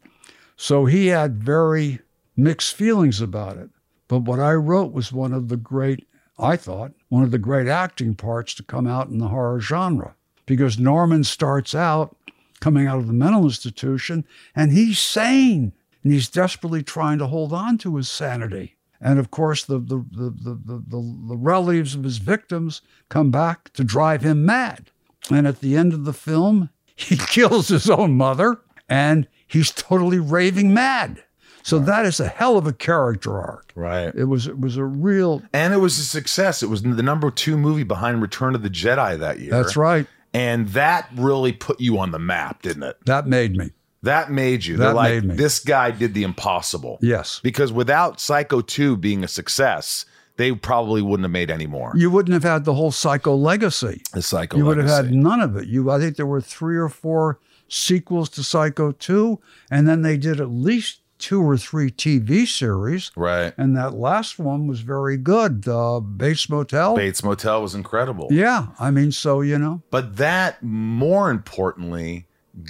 So he had very mixed feelings about it. But what I wrote was one of the great, I thought, one of the great acting parts to come out in the horror genre. Because Norman starts out coming out of the mental institution and he's sane and he's desperately trying to hold on to his sanity. And of course, the, the, the, the, the, the, the relatives of his victims come back to drive him mad. And at the end of the film, he kills his own mother and he's totally raving mad. So that is a hell of a character arc. Right. It was it was a real And it was a success. It was the number two movie behind Return of the Jedi that year. That's right. And that really put you on the map, didn't it? That made me. That made you. That They're like, made me. this guy did the impossible. Yes. Because without Psycho 2 being a success, they probably wouldn't have made any more. You wouldn't have had the whole psycho legacy. The Psycho you would have had none of it. You I think there were three or four sequels to Psycho 2, and then they did at least two or three TV series. Right. And that last one was very good. Uh, Bates Motel. Bates Motel was incredible. Yeah. I mean, so, you know, But that, more importantly,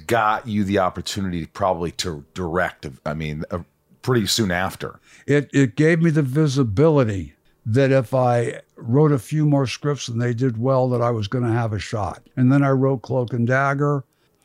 got you the opportunity probably to direct, I mean, uh, pretty soon after. it, it gave me the visibility that if I wrote a few more scripts and they did well, that I was going to have a shot. And then I wrote Cloak and Dagger.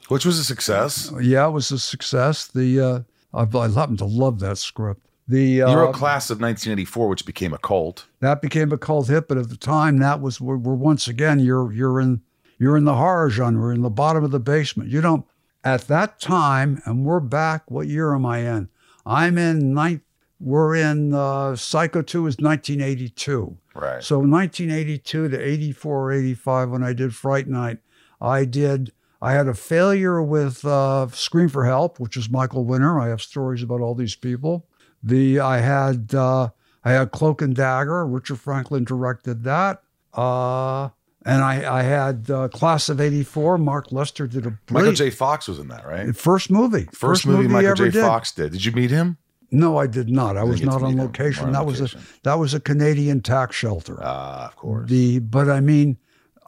Which was a success. Yeah, it was a success. The uh, I, I happen to love that script. The uh, You wrote Class of 1984, which became a cult. that became a cult hit, but at the time, that was we're, we're once again you're you're in you're in the horror genre, in the bottom of the basement. You don't at that time, and we're back. What year am I in? I'm in ninth. We're in uh, Psycho 2 is 1982. Right. So 1982 to 84, 85, when I did Fright Night, I did. I had a failure with uh, Scream for Help, which is Michael Winner. I have stories about all these people. The I had uh, I had Cloak and Dagger. Richard Franklin directed that. Uh, and I, I had uh, Class of '84. Mark Lester did a Michael J. Fox was in that, right? first movie. First, movie, he Michael J. did. Fox did. Did you meet him? No, I did not. I was not on him. location. That was a that was a Canadian tax shelter. Ah, of course. The but I mean,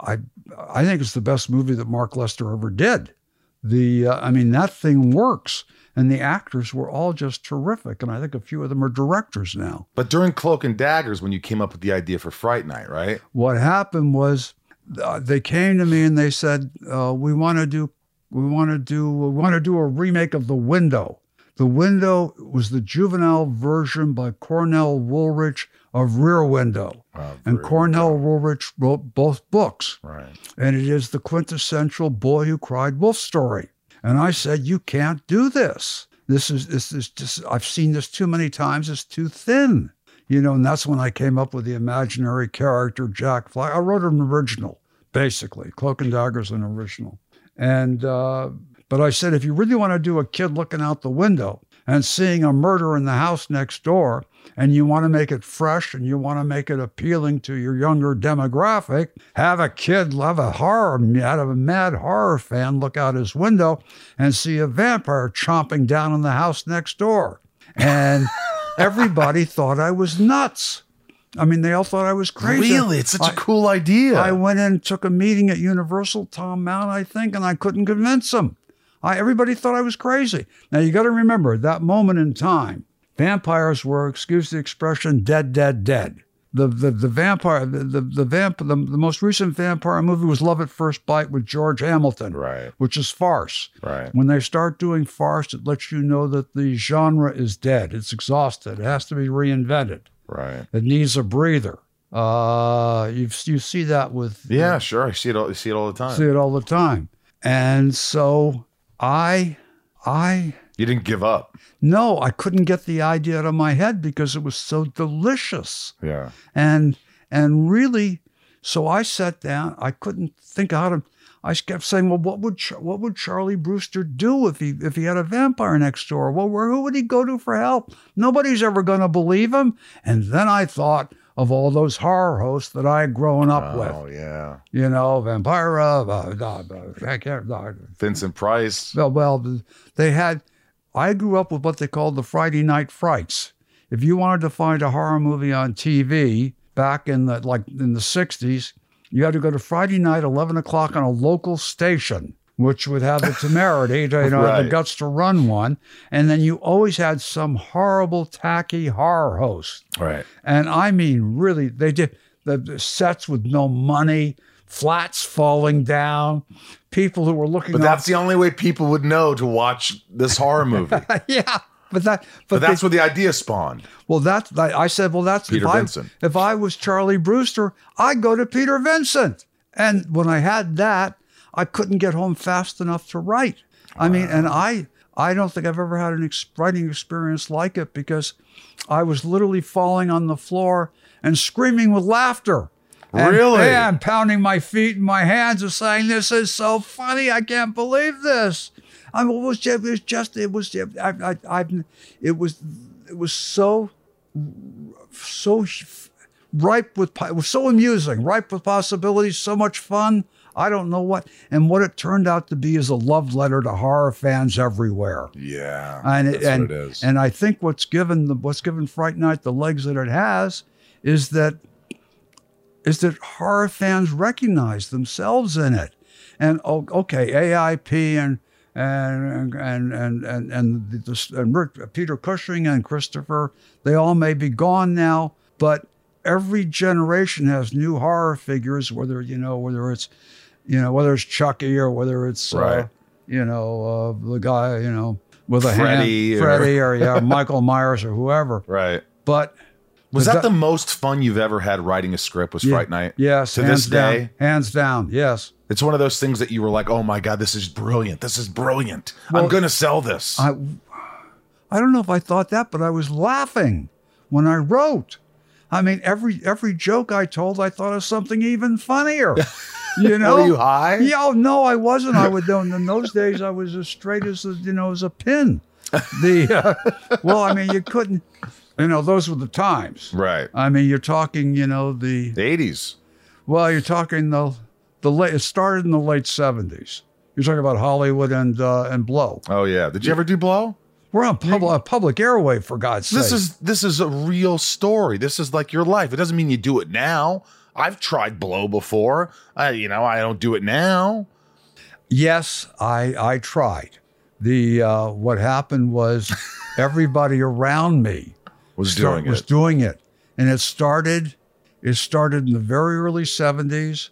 I I think it's the best movie that Mark Lester ever did. The uh, I mean that thing works, and the actors were all just terrific, and I think a few of them are directors now. but during Cloak and Daggers, when you came up with the idea for Fright Night, right? What happened was uh, they came to me and they said uh, we want to do we want to do we want to do a remake of The Window. The Window was the juvenile version by Cornell Woolrich of Rear Window, Wow, and Cornell Woolrich wrote both books. Right. and it is the quintessential boy who cried wolf story. And I said, You can't do this. This is this is just I've seen this too many times, it's too thin. You know, and that's when I came up with the imaginary character Jack Fly. I wrote an original, basically. Cloak and Dagger's an original. And uh, but I said, if you really want to do a kid looking out the window and seeing a murder in the house next door, and you want to make it fresh and you want to make it appealing to your younger demographic, have a kid, have a horror, have a mad horror fan look out his window and see a vampire chomping down on the house next door. And everybody thought I was nuts. I mean, they all thought I was crazy. Really? It's such I- a cool idea. I went in, and took a meeting at Universal, Thom Mount, I think, and I couldn't convince them. I, everybody thought I was crazy. Now you got to remember that moment in time, vampires were, excuse the expression, dead, dead, dead. The the, the vampire, the the, the vamp, the, the most recent vampire movie was Love at First Bite with George Hamilton, Right. which is farce. Right. When they start doing farce, it lets you know that the genre is dead. It's exhausted. It has to be reinvented. Right. It needs a breather. Uh, you you see that with Yeah, sure. I see it all. I see it all the time. see it all the time. And so I, I, you didn't give up. no, I couldn't get the idea out of my head because it was so delicious. Yeah. And, and really, so I sat down, I couldn't think how to, I kept saying, well, what would, what would Charlie Brewster do if he, if he had a vampire next door? Well, where, who would he go to for help? Nobody's ever going to believe him. And then I thought of all those horror hosts that I had grown up with. Oh yeah. you know, Vampira, uh, uh, uh, Vincent Price. well, well, they had, I grew up with what they called the Friday night frights. If you wanted to find a horror movie on TV back in the, like in the 60s, you had to go to Friday night, 11 o'clock on a local station, which would have the temerity to, you know, have the guts to run one. And then you always had some horrible, tacky horror host. Right. And I mean, really, they did the, the sets with no money, flats falling down, people who were looking But that's the only way people would know to watch this horror movie. yeah. But that, but, that's they- where the idea spawned. well, that's I I said, well, that's Peter if I, Vincent. If I was Charlie Brewster, I'd go to Peter Vincent. And when I had that, I couldn't get home fast enough to write. I mean, and I I don't think I've ever had an ex- writing experience like it because I was literally falling on the floor and screaming with laughter. And, Really? Yeah, and pounding my feet and my hands and saying, "This is so funny! I can't believe this." I mean, it was just, it was just, it was, I, I, I, it was, it was so, so ripe with, it was so amusing, ripe with possibilities, so much fun. I don't know what, and what it turned out to be is a love letter to horror fans everywhere. Yeah, And that's and what it is. and I think what's given the what's given Fright Night the legs that it has is that is that horror fans recognize themselves in it. And oh, okay, AIP and and and and and and, the, and Rick- Peter Cushing and Christopher, they all may be gone now, but every generation has new horror figures. Whether you know whether it's you know whether it's Chucky or whether it's uh, you know uh, the guy you know with a Freddy hand, or- Freddy or yeah Michael Myers or whoever. right. But Was that the most fun you've ever had writing a script? Was Yeah. Fright Night? yes, To this down, day, hands down, yes. it's one of those things that you were like, "Oh my god, this is brilliant! This is brilliant! I'm gonna sell this." I, I don't know if I thought that, but I was laughing when I wrote. I mean, every every joke I told, I thought of something even funnier. You know? Were you high? Yeah, oh, no, I wasn't. I would know. In those days, I was as straight as a, you know as a pin. The uh, well, I mean, you couldn't. You know, those were the times. right. I mean, you're talking. You know, the '80s. well, you're talking the the late. It started in the late '70s. You're talking about Hollywood and uh, and Blow. Oh yeah. Did you ever do Blow? We're on public public airway for God's sake. This is this is a real story. This is like your life. It doesn't mean you do it now. I've tried Blow before. I, you know, I don't do it now. Yes, I I tried. The uh, what happened was everybody around me Was start- doing was doing it, and it started. It started in the very early '70s,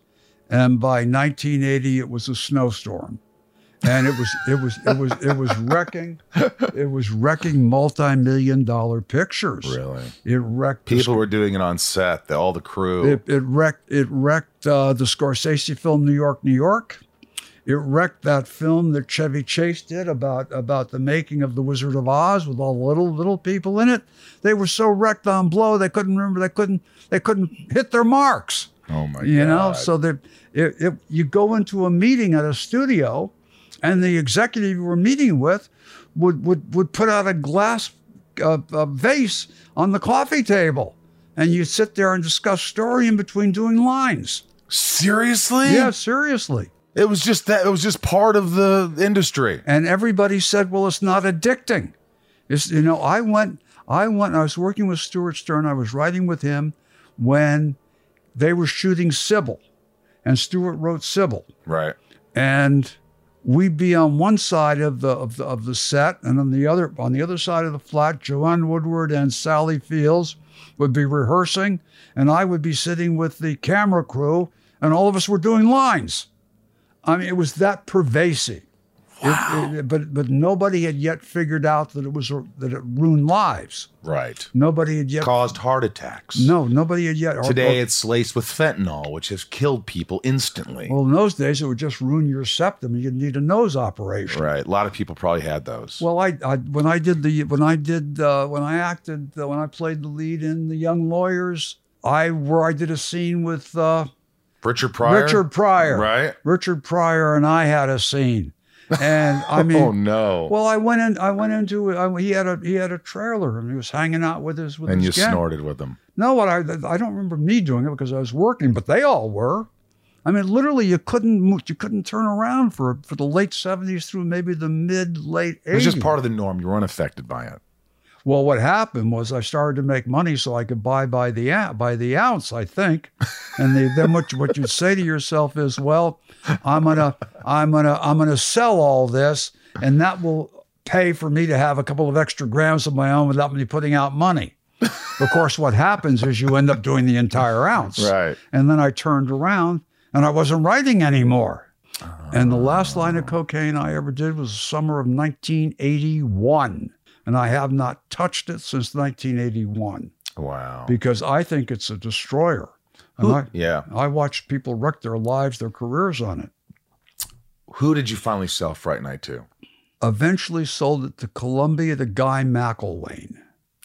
and by 1980 it was a snowstorm, and it was it was it was it was wrecking, it was wrecking multi-million dollar pictures. really. It wrecked the People were doing it on set. The, all the crew. It, it wrecked it wrecked uh, the Scorsese film New York, New York. It wrecked that film that Chevy Chase did about about the making of the Wizard of Oz with all the little little people in it. They were so wrecked on blow they couldn't remember they couldn't they couldn't hit their marks. oh my god. You god. know, so that it, it, you go into a meeting at a studio, and the executive you were meeting with would would would put out a glass uh, uh, vase on the coffee table, and you'd sit there and discuss story in between doing lines. seriously? Yeah, seriously. It was just that. It was just part of the industry. And everybody said, "Well, it's not addicting." It's you know, I went, I went. I was working with Stewart Stern. I was writing with him when they were shooting Sybil, and Stewart wrote Sybil. Right. and we'd be on one side of the of the of the set, and on the other on the other side of the flat, Joanne Woodward and Sally Fields would be rehearsing, and I would be sitting with the camera crew, and all of us were doing lines. I mean, it was that pervasive. It- it- but but nobody had yet figured out that it was that it ruined lives. Right. Nobody had yet. Caused heart attacks. no, nobody had yet. or- Today or- it's laced with fentanyl, which has killed people instantly. well, in those days, it would just ruin your septum. You'd need a nose operation. right. A lot of people probably had those. Well, I, I when I did the when I did uh, when I acted uh, when I played the lead in The Young Lawyers, I where I did a scene with uh, Richard Pryor. Richard Pryor. Right. Richard Pryor and I had a scene, and I oh, mean, oh no. well, I went in. I went into. I, he had a he had a trailer and he was hanging out with his with and you gang. snorted with him. No, what I I don't remember me doing it because I was working, but they all were. I mean, literally, you couldn't move, you couldn't turn around for for the late seventies through maybe the mid late It was just part of the norm. You were unaffected by it. Well, what happened was I started to make money so I could buy by the by the ounce, I think. And the, then what you- what you'd say to yourself is, well, I'm gonna I'm gonna I'm gonna sell all this, and that will pay for me to have a couple of extra grams of my own without me putting out money. of course, what happens is you end up doing the entire ounce. Right. And then I turned around and I wasn't writing anymore. And the last line of cocaine I ever did was the summer of 1981. And I have not touched it since 1981 Wow. because I think it's a destroyer. And I, yeah. I watched people wreck their lives, their careers on it. Who did you finally sell Fright Night to? Eventually sold it to Columbia to Guy McElwaine.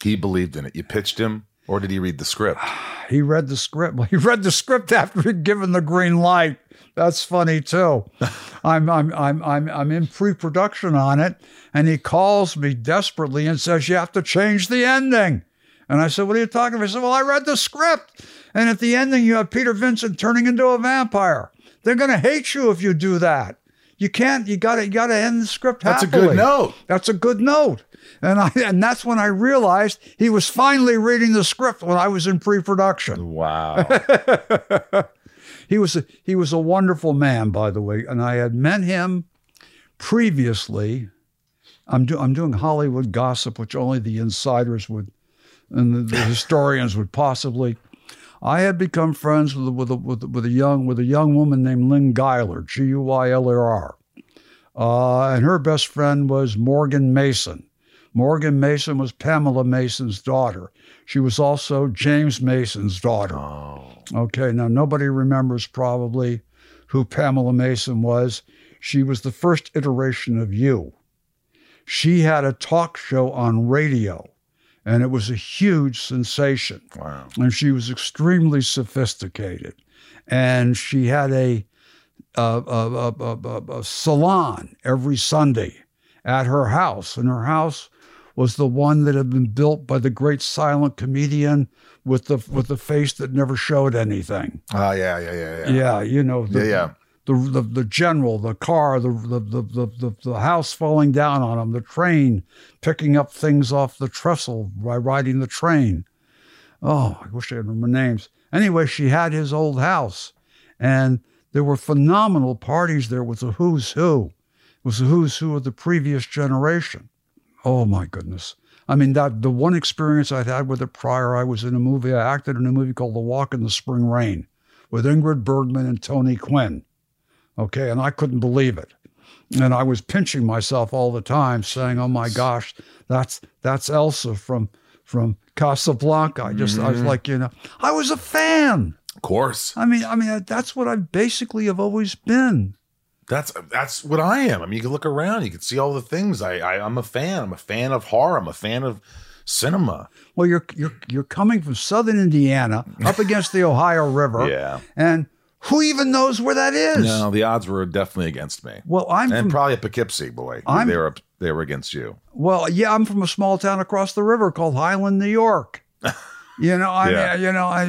He believed in it. You pitched him, or did he read the script? He read the script. Well, he read the script after he'd given the green light. That's funny too. I'm I'm I'm I'm I'm in pre-production on it, and he calls me desperately and says, "You have to change the ending." And I said, "What are you talking about?" He said, "Well, I read the script, and at the ending, you have Peter Vincent turning into a vampire. They're going to hate you if you do that. You can't. You got to. You got to end the script. That's a good note. That's a good note." And I and that's when I realized he was finally reading the script when I was in pre-production. Wow. He was a, he was a wonderful man, by the way, and I had met him previously. I'm do, I'm doing Hollywood gossip, which only the insiders would and the, the historians would possibly. I had become friends with a, with a, with with a young with a young woman named Lynn Guyler, G U Y L A R, uh, and her best friend was Morgan Mason. Morgan Mason was Pamela Mason's daughter. She was also James Mason's daughter. oh. Okay, now nobody remembers probably who Pamela Mason was. She was the first iteration of you. She had a talk show on radio, and it was a huge sensation. Wow. And she was extremely sophisticated. And she had a, a, a, a, salon every Sunday at her house. And her house was the one that had been built by the great silent comedian with the with the face that never showed anything. Oh, yeah, yeah, yeah, yeah. Yeah, you know, the, Yeah, yeah. The, the the general, the car, the the, the the the house falling down on him, the train picking up things off the trestle by riding the train. Oh, I wish I could remember names. Anyway, she had his old house, and there were phenomenal parties there with the who's who. It was the who's who of the previous generation. Oh my goodness. I mean, that the one experience I'd had with it prior, I was in a movie, I acted in a movie called The Walk in the Spring Rain with Ingrid Bergman and Tony Quinn. Okay, and I couldn't believe it. And I was pinching myself all the time, saying, "Oh my gosh, that's that's Elsa from from Casablanca." I just, I was mm-hmm. like, you know, I was a fan. Of course. I mean, I mean, that's what I basically have always been. That's that's what I am. I mean, you can look around, you can see all the things. I, I I'm a fan. I'm a fan of horror. I'm a fan of cinema. Well, you're you're you're coming from southern Indiana up against the Ohio River, Yeah. and who even knows where that is? No, the odds were definitely against me. Well, I'm and from probably at Poughkeepsie, boy. I'm- they were they were against you. well, yeah, I'm from a small town across the river called Highland, New York. you know, I Yeah. mean, you know, I,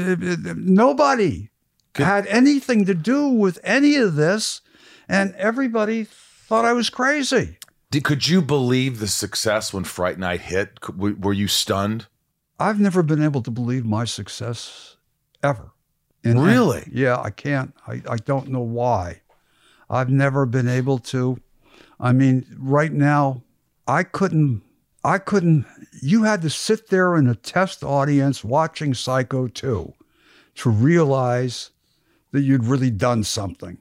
nobody Good. had anything to do with any of this, and everybody thought I was crazy. Did, could you believe the success when Fright Night hit? Were, you stunned? I've never been able to believe my success ever. And I- Really? yeah, I can't. I, I don't know why. I've never been able to. I mean, right now, I couldn't. I couldn't. You had to sit there in a test audience watching Psycho 2 to realize that you'd really done something.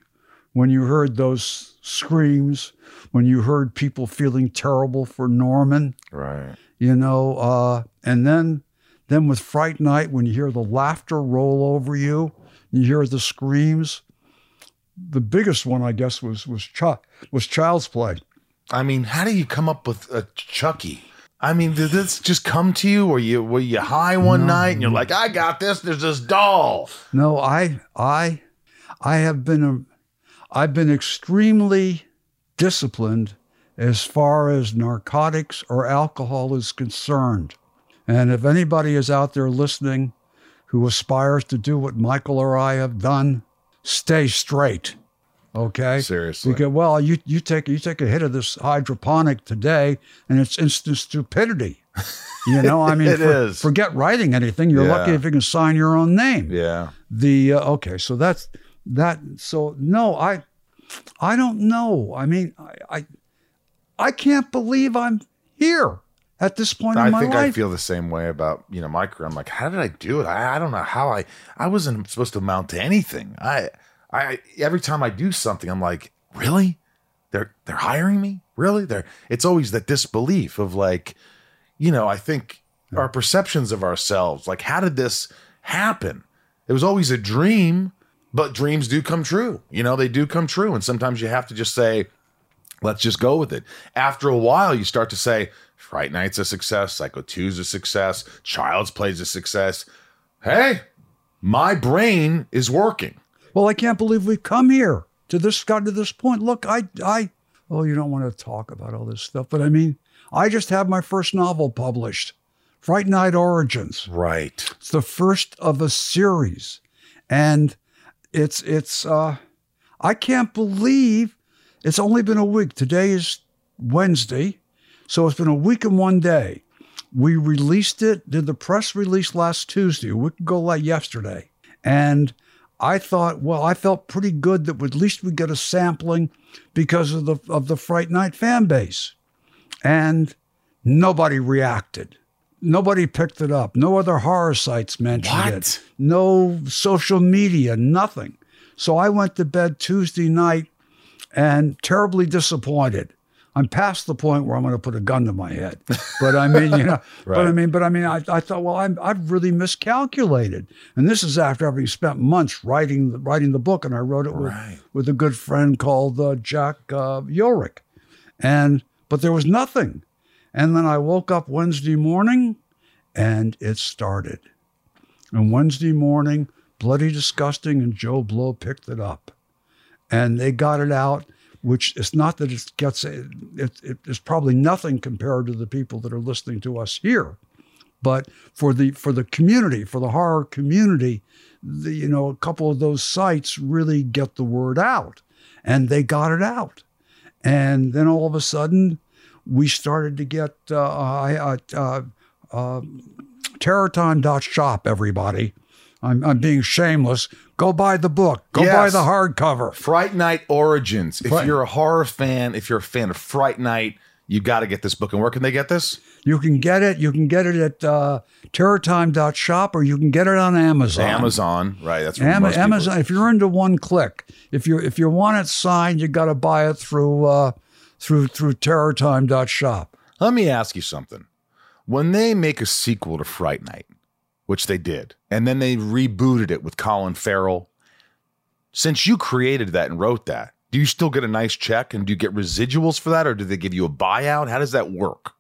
When you heard those screams, when you heard people feeling terrible for Norman, Right. you know uh, and then then with fright night when you hear the laughter roll over you you hear the screams the biggest one i guess was was Ch- was child's play I mean, how do you come up with a Chucky? I mean, did this just come to you, or you were you high one night and you're like, I got this. There's this doll. no i i i have been a i've been extremely disciplined as far as narcotics or alcohol is concerned and if anybody is out there listening who aspires to do what michael or i have done stay straight okay Seriously. because well you you take you take a hit of this hydroponic today and it's instant stupidity you know i mean It for- is. forget writing anything you're Yeah. lucky if you can sign your own name Yeah. the uh, okay so that's that so no i i don't know i mean i i, I can't believe i'm here at this point in I think I feel the same way about you know my career. I'm like, how did I do it? I, I don't know how I I wasn't supposed to amount to anything. I I every time I do something, I'm like, really? They're they're hiring me? Really? They're it's always that disbelief of like, you know, I think our perceptions of ourselves, like, how did this happen? It was always a dream. But dreams do come true. You know, they do come true. And sometimes you have to just say, let's just go with it. After a while, you start to say, Fright Night's a success, Psycho 2's a success, Child's Play's a success. Hey, my brain is working. Well, I can't believe we've come here to this got to this point. Look, I I oh, you don't want to talk about all this stuff, but I mean, I just had my first novel published. Fright Night Origins. Right. It's the first of a series. And it's it's uh I can't believe it's only been a week. Today is Wednesday. So it's been a week and one day. We released it, did the press release last Tuesday, a week ago like yesterday. And I thought, well, I felt pretty good that at least we get a sampling because of the of the Fright Night fan base. And nobody reacted. Nobody picked it up. No other horror sites mentioned What? it. No social media, nothing. So I went to bed Tuesday night and terribly disappointed. I'm past the point where I'm going to put a gun to my head. But I mean, you know, right. but I mean, but I mean, I, I thought, well, I'm, I've really miscalculated. And this is after having spent months writing, the- writing the book. And I wrote it with, with a good friend called uh, Jack uh, Yorick. And, but there was nothing. And then I woke up Wednesday morning and it started. And Wednesday morning, Bloody Disgusting and JoBlo picked it up. And they got it out, which it's not that it gets, it, it, it's probably nothing compared to the people that are listening to us here. But for the for the community, for the horror community, the, you know, a couple of those sites really get the word out, and they got it out. And then all of a sudden, we started to get uh, I, uh, uh, terrortime.shop, everybody. I'm, I'm being shameless. Go buy the book. Go buy the hardcover. Fright Night Origins. If Fright- you're a horror fan, if you're a fan of Fright Night, you got to get this book. And where can they get this? You can get it. You can get it at uh, terrortime.shop or you can get it on Amazon. Amazon. Right. That's Am- people- Amazon. If you're into one click, if you if you want it signed, you got to buy it through uh, through through terrortime.shop. Let me ask you something. When they make a sequel to Fright Night, which they did, and then they rebooted it with Colin Farrell, since you created that and wrote that, do you still get a nice check and do you get residuals for that or do they give you a buyout? How does that work?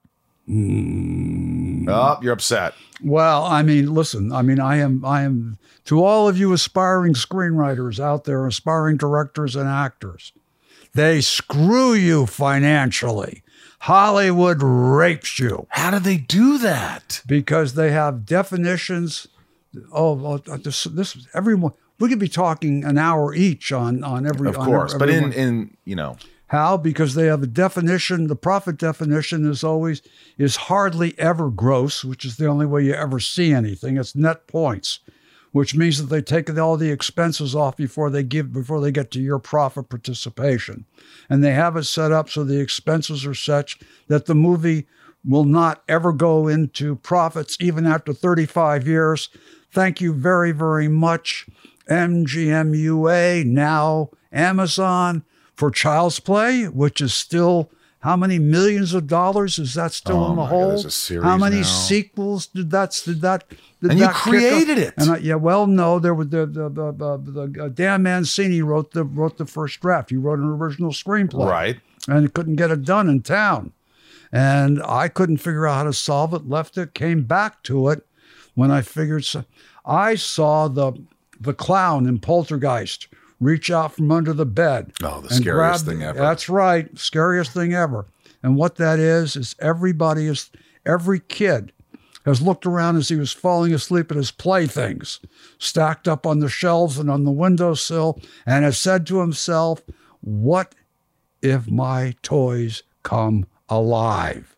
Hmm. Oh, you're upset. Well, I mean, listen. I mean, I am I am to all of you aspiring screenwriters out there, aspiring directors and actors. They screw you financially. Hollywood rapes you. How do they do that? because they have definitions. Oh, oh, this, this everyone. We could be talking an hour each on on every. Of course. But everyone. in in, you know, how because they have a definition. The profit definition is always is hardly ever gross, which is the only way you ever see anything. It's net points, which means that they take all the expenses off before they give before they get to your profit participation, and they have it set up so the expenses are such that the movie will not ever go into profits even after 35 years. Thank you very, very much, MGMUA, now Amazon, for Child's Play, which is still how many millions of dollars is that still Oh in the God, hole? series how many now. sequels did that did that? Did And you that kick created it. And I, yeah, well, no, there were the the, the, the, the uh, Don Mancini wrote the wrote the first draft. He wrote an original screenplay, right. and he couldn't get it done in town. And I couldn't figure out how to solve it, left it, came back to it when I figured so, I saw the the clown in Poltergeist reach out from under the bed. Oh, the scariest grab- thing ever. That's right, scariest thing ever. And what that is is everybody is every kid has looked around as he was falling asleep at his playthings stacked up on the shelves and on the windowsill and has said to himself, What if my toys come alive?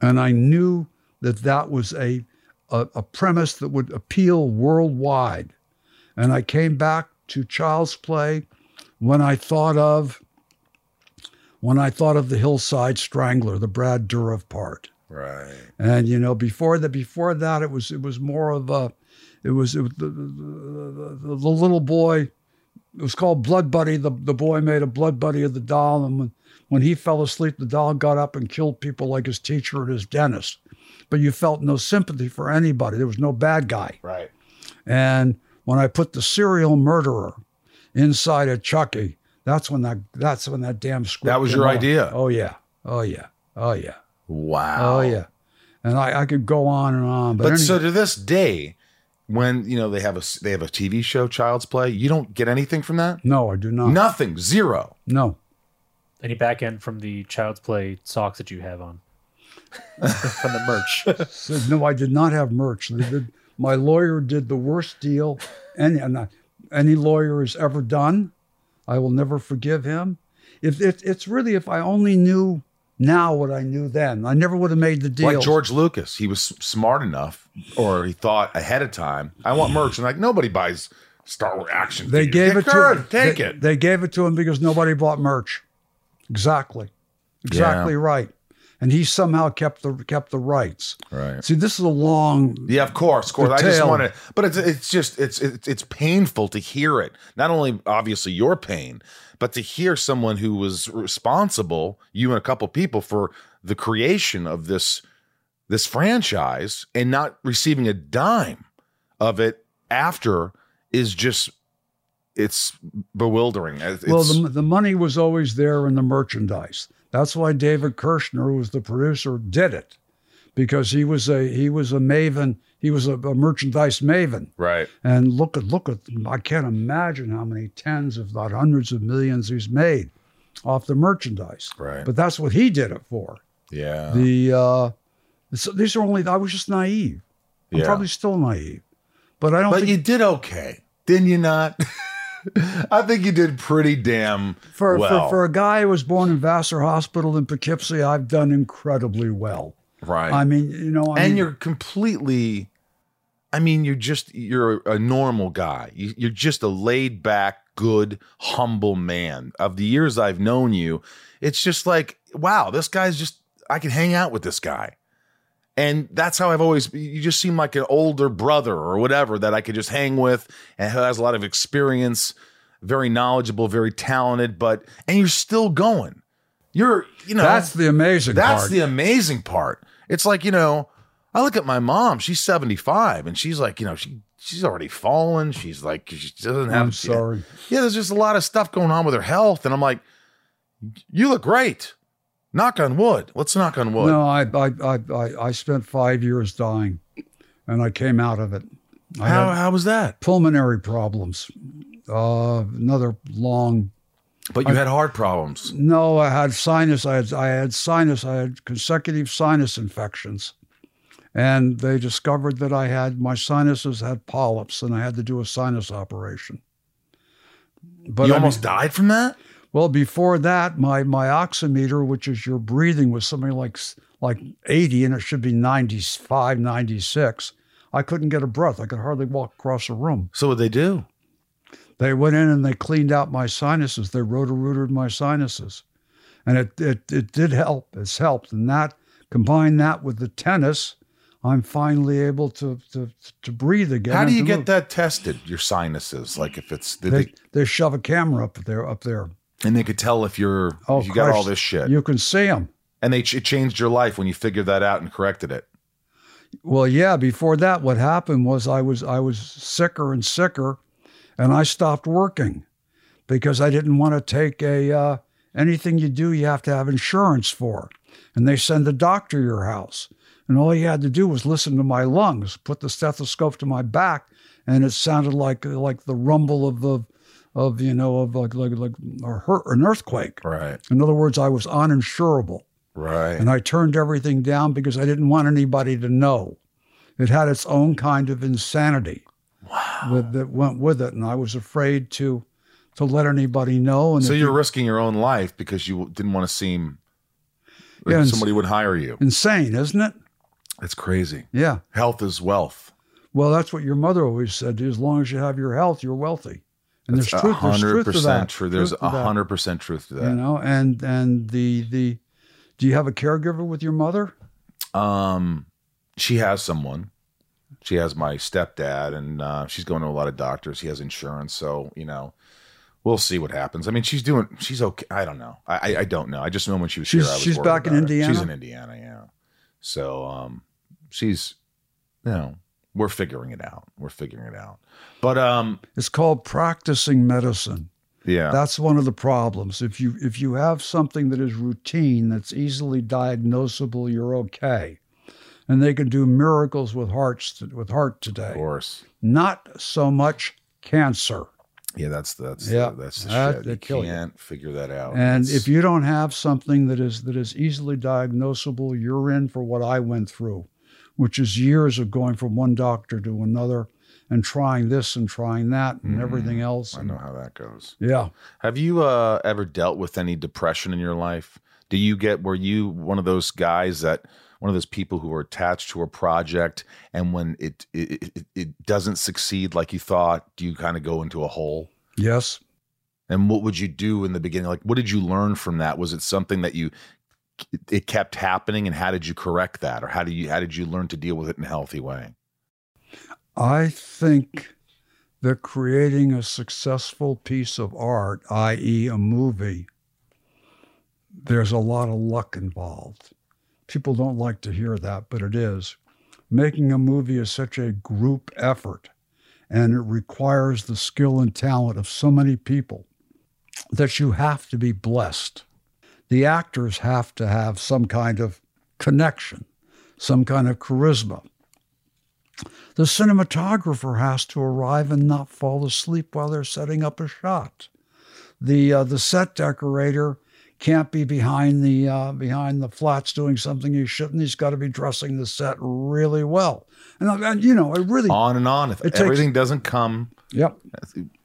And I knew that that was a, a, a premise that would appeal worldwide. And I came back to Child's Play when I thought of when I thought of the Hillside Strangler, the Brad Dourif part. Right. And you know, before that, before that, it was it was more of a, it was, it was the, the, the, the little boy. It was called Blood Buddy. The the boy made a Blood Buddy of the doll, and when when he fell asleep, the doll got up and killed people like his teacher and his dentist. But you felt no sympathy for anybody. There was no bad guy. Right. And when I put the serial murderer inside a Chucky, that's when that that's when that damn script. That was came your out. idea? Oh yeah, oh yeah, oh yeah, Wow. oh yeah. And I, I could go on and on, but, But any- so to this day, when you know they have a s- they have a TV show, Child's Play, you don't get anything from that. no, I do not. Nothing. Zero. No, Any back end from the Child's Play socks that you have on? from the merch. No, I did not have merch. Did- my lawyer did the worst deal any and any lawyer has ever done. I will never forgive him. If it, it's really if I only knew now what I knew then, I never would have made the deal. Like George Lucas, he was smart enough, or he thought ahead of time. I want merch, and like nobody buys Star Wars action. They figures. gave Yeah, it to him. Take they, it. They gave it to him because nobody bought merch. Exactly, exactly right. And he somehow kept the kept the rights. right. See, this is a long. Yeah, of course, of course. I just want to, but it's it's just it's it's it's painful to hear it. Not only obviously your pain, but to hear someone who was responsible, you and a couple people, for the creation of this this franchise and not receiving a dime of it after is just it's bewildering. It's, Well, the, the money was always there in the merchandise. That's why David Kirschner, who was the producer, did it, because he was a he was a maven. He was a, a merchandise maven. right. And look at look at I can't imagine how many tens, if not hundreds of millions, he's made off the merchandise. Right. But that's what he did it for. Yeah. The uh, so these are only I was just naive. I'm Yeah. probably still naive, but I don't but think you did okay, didn't you? Not. I think you did pretty damn For, well. for for a guy who was born in Vassar Hospital in Poughkeepsie, I've done incredibly well. right. I mean, you know, I and mean, you're completely i mean you're just you're a normal guy You- you're just a laid back good humble man of the years i've known you it's just like wow this guy's just i can hang out with this guy and that's how i've always you just seem like an older brother or whatever that i could just hang with and who has a lot of experience very knowledgeable very talented but and you're still going you're you know that's the amazing that's part. the amazing part. It's like, you know, I look at my mom, she's 75 and she's like, you know, she she's already fallen. She's like she doesn't have I'm sorry. Yeah, there's just a lot of stuff going on with her health and I'm like, you look great. Knock on wood. Let's knock on wood. No, I, I I I I spent five years dying, and I came out of it. I how how was that? pulmonary problems. Uh, another long. But you had heart problems. No, I had sinus. I had I had sinus. I had consecutive sinus infections, and they discovered that I had my sinuses had polyps, and I had to do a sinus operation. But you I mean- almost died from that? Well, before that, my my oximeter, which is your breathing, was something like like 80, and it should be 95, 96. I couldn't get a breath. I could hardly walk across a room. So what did they do? They went in and they cleaned out my sinuses. They rotor-rooted my sinuses, and it it it did help. It's helped, and that combine that with the tennis, I'm finally able to to to breathe again. How do you get move. that tested? Your sinuses, like if it's They, they, they shove a camera up there up there. And they could tell if you're Oh, if you got all this shit. You can see them. and they ch- it changed your life when you figured that out and corrected it. Well, yeah. Before that, what happened was I was I was sicker and sicker, and I stopped working because I didn't want to take a uh, anything you do you have to have insurance for, and they send a doctor to your house, and all he had to do was listen to my lungs, put the stethoscope to my back, and it sounded like like the rumble of the of you know of like like like a hurt, an earthquake. Right. In other words, I was uninsurable. Right. And I turned everything down because I didn't want anybody to know. It had its own kind of insanity that, that went with it, and I was afraid to to let anybody know. And so you're you- risking your own life because you didn't want to seem like Yeah, somebody would hire you. insane, isn't it? It's crazy. Yeah. Health is wealth. Well, that's what your mother always said. As long as you have your health, you're wealthy. And That's there's truth. hundred percent true. There's Truth to that, hundred percent truth to that. You know, and and the the. Do you have a caregiver with your mother? Um, she has someone. She has my stepdad, and uh, she's going to a lot of doctors. He has insurance, so you know, we'll see what happens. I mean, she's doing. She's okay. I don't know. I I, I don't know. I just know when she was She's- here. I was she's back in Indiana. her. She's in Indiana, yeah. So um, she's, you know, we're figuring it out. We're figuring it out. But um, It's called practicing medicine. yeah, That's one of the problems. If you if you have something that is routine, that's easily diagnosable, you're okay. And they can do miracles with hearts with heart today. of course. Not so much cancer. Yeah, that's that's Yeah, that's the that- shit. they You can't figure that out. And It's- if you don't have something that is that is easily diagnosable, you're in for what I went through, which is years of going from one doctor to another and trying this and trying that and everything else. Mm, I know how that goes. yeah. Have you uh, ever dealt with any depression in your life? Do you get were you one of those guys that one of those people who are attached to a project and when it it, it, it doesn't succeed like you thought, do you kind of go into a hole? Yes. And what would you do in the beginning? Like what did you learn from that? Was it something that you it kept happening and how did you correct that or how do you how did you learn to deal with it in a healthy way? I think that creating a successful piece of art, i.e., a movie, there's a lot of luck involved. People don't like to hear that, but it is. Making a movie is such a group effort, and it requires the skill and talent of so many people that you have to be blessed. The actors have to have some kind of connection, some kind of charisma. The cinematographer has to arrive and not fall asleep while they're setting up a shot. The uh, the set decorator can't be behind the uh, behind the flats doing something he shouldn't. He's got to be dressing the set really well. And, uh, and you know, it really On and on. If It takes- everything doesn't come yep.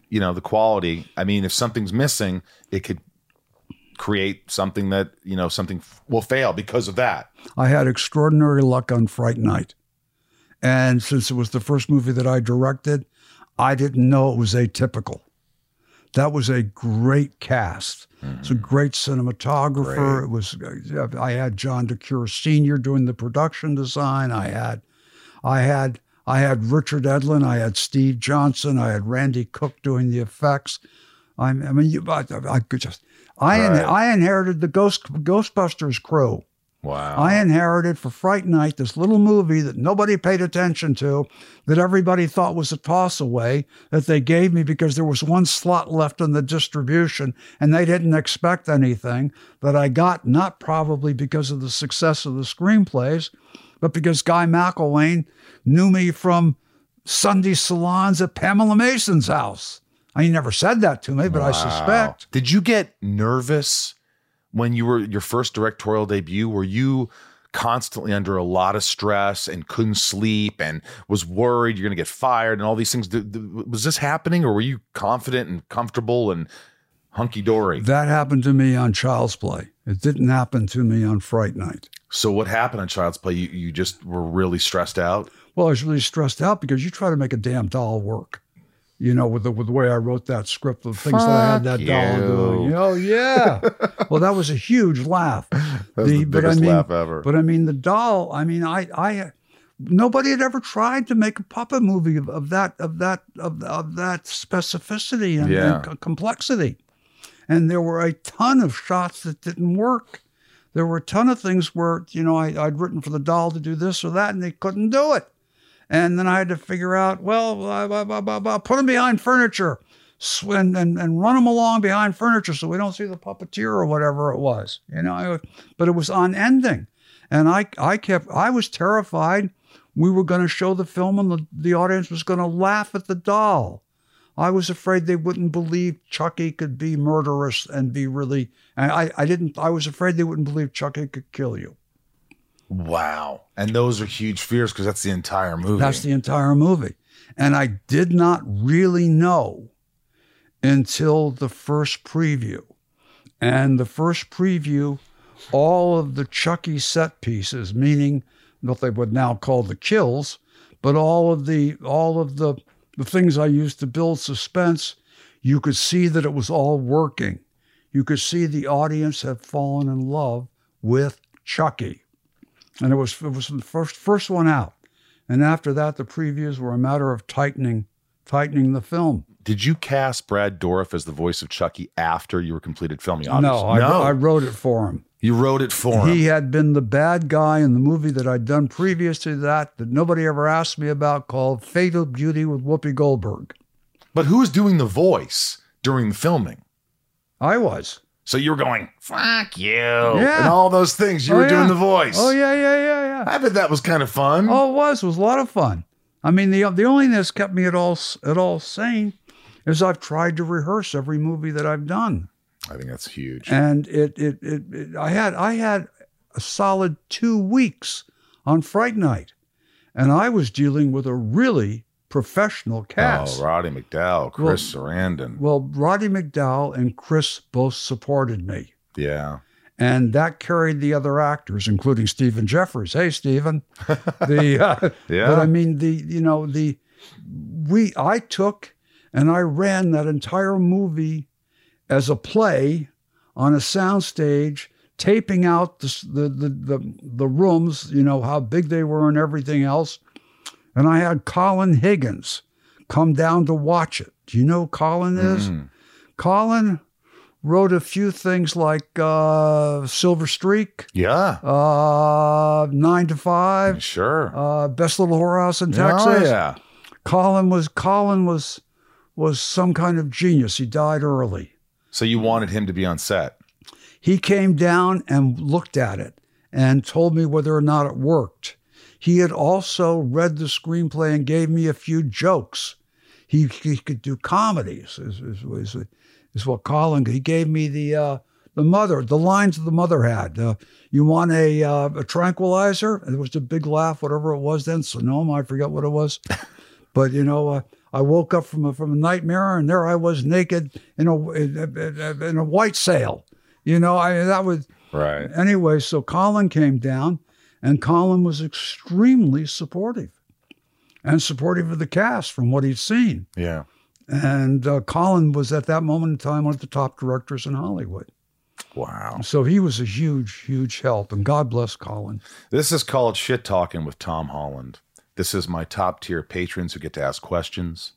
you know the quality i mean if something's missing it could create something that you know something f- will fail because of that I had extraordinary luck on Fright Night. And since it was the first movie that I directed, I didn't know it was atypical. That was a great cast. It's a mm-hmm. great cinematographer. It was uh, I had John DeCuir Sr. doing the production design. I had I had I had Richard Edlund, I had Steve Johnson, I had Randy Cook doing the effects. I, I mean, you, I, I could just I in- I inherited the Ghost Ghostbusters crew. wow I inherited for Fright Night this little movie that nobody paid attention to, that everybody thought was a toss away, that they gave me because there was one slot left in the distribution and they didn't expect anything, that I got not probably because of the success of the screenplays, but because Guy McElwaine knew me from Sunday salons at Pamela Mason's house. I he never said that to me, but I suspect. did you get nervous when you were your first directorial debut were you constantly under a lot of stress and couldn't sleep and was worried you're going to get fired and all these things Th- th- was this happening or were you confident and comfortable and hunky-dory That happened to me on Child's Play. It didn't happen to me on Fright Night. so what happened on child's play you, you just were really stressed out Well, I was really stressed out because you try to make a damn doll work. You know, with the with the way I wrote that script, the things that I had that Fuck doll you. doing. Oh yeah. well, that was a huge laugh. That's the but I biggest mean, laugh ever. But I mean, the doll. I mean, I I nobody had ever tried to make a puppet movie of, of that of that of, of that specificity and, Yeah. and co- complexity. And there were a ton of shots that didn't work. There were a ton of things where you know I, I'd written for the doll to do this or that, and they couldn't do it. And then I had to figure out, well, blah, blah, blah, put them behind furniture and, and, and run them along behind furniture so we don't see the puppeteer or whatever it was, you know. But it was unending. And I, I kept, I was terrified we were going to show the film and the, the audience was going to laugh at the doll. I was afraid they wouldn't believe Chucky could be murderous and be really, I, I didn't, I was afraid they wouldn't believe Chucky could kill you. Wow. And those are huge fears because that's the entire movie. That's the entire movie. And I did not really know until the first preview. And the first preview, all of the Chucky set pieces, meaning what they would now call the kills, but all of the all of the the things I used to build suspense, you could see that it was all working. You could see the audience had fallen in love with Chucky. And it was it was the first first one out. And after that, the previews were a matter of tightening, tightening the film. Did you cast Brad Dourif as the voice of Chucky after you were completed filming? No, I, I wrote it for him. You wrote it for him. He had been the bad guy in the movie that I'd done previous to that that nobody ever asked me about called Fatal Beauty with Whoopi Goldberg. But who was doing the voice during the filming? I was. So you were going, fuck you. And all those things. You Oh, were doing the voice. Oh yeah, yeah, yeah, yeah. I bet that was kind of fun. Oh, it was. It was a lot of fun. I mean, the the only thing that's kept me at all at all sane is I've tried to rehearse every movie that I've done, I think that's huge. and it it, it, it I had I had a solid two weeks on Fright Night, and I was dealing with a really professional cast. Oh, Roddy McDowall, Chris Sarandon. Well, Roddy McDowall and Chris both supported me. Yeah. and that carried the other actors, including Stephen Geoffreys. Hey, Stephen. The uh, Yeah. but I mean the you know the we I took and I ran that entire movie as a play on a soundstage, taping out the the the the rooms, you know how big they were and everything else, and I had Colin Higgins come down to watch it. Do you know who Colin is? Mm. Colin wrote a few things like uh, Silver Streak, Yeah. uh, Nine to Five, Sure. uh, Best Little Whorehouse in Texas. Oh, yeah. Colin was Colin was was some kind of genius. He died early. So you wanted him to be on set. He came down and looked at it and told me whether or not it worked. He had also read the screenplay and gave me a few jokes. He, he could do comedies, is, is, is, is what Colin, he gave me the, uh, the mother, the lines the mother had. Uh, you want a, uh, a tranquilizer? And it was a big laugh, whatever it was then. Sonoma, I forget what it was. but, you know, uh, I woke up from a, from a nightmare and there I was naked in a, in a, in a white sail. You know, I that was Right. anyway. So Colin came down, and Colin was extremely supportive, and supportive of the cast from what he'd seen. Yeah. And uh, Colin was at that moment in time one of the top directors in Hollywood. Wow. So he was a huge, huge help, and God bless Colin. This is called Shit Talking with Tom Holland. This is my top tier patrons who get to ask questions.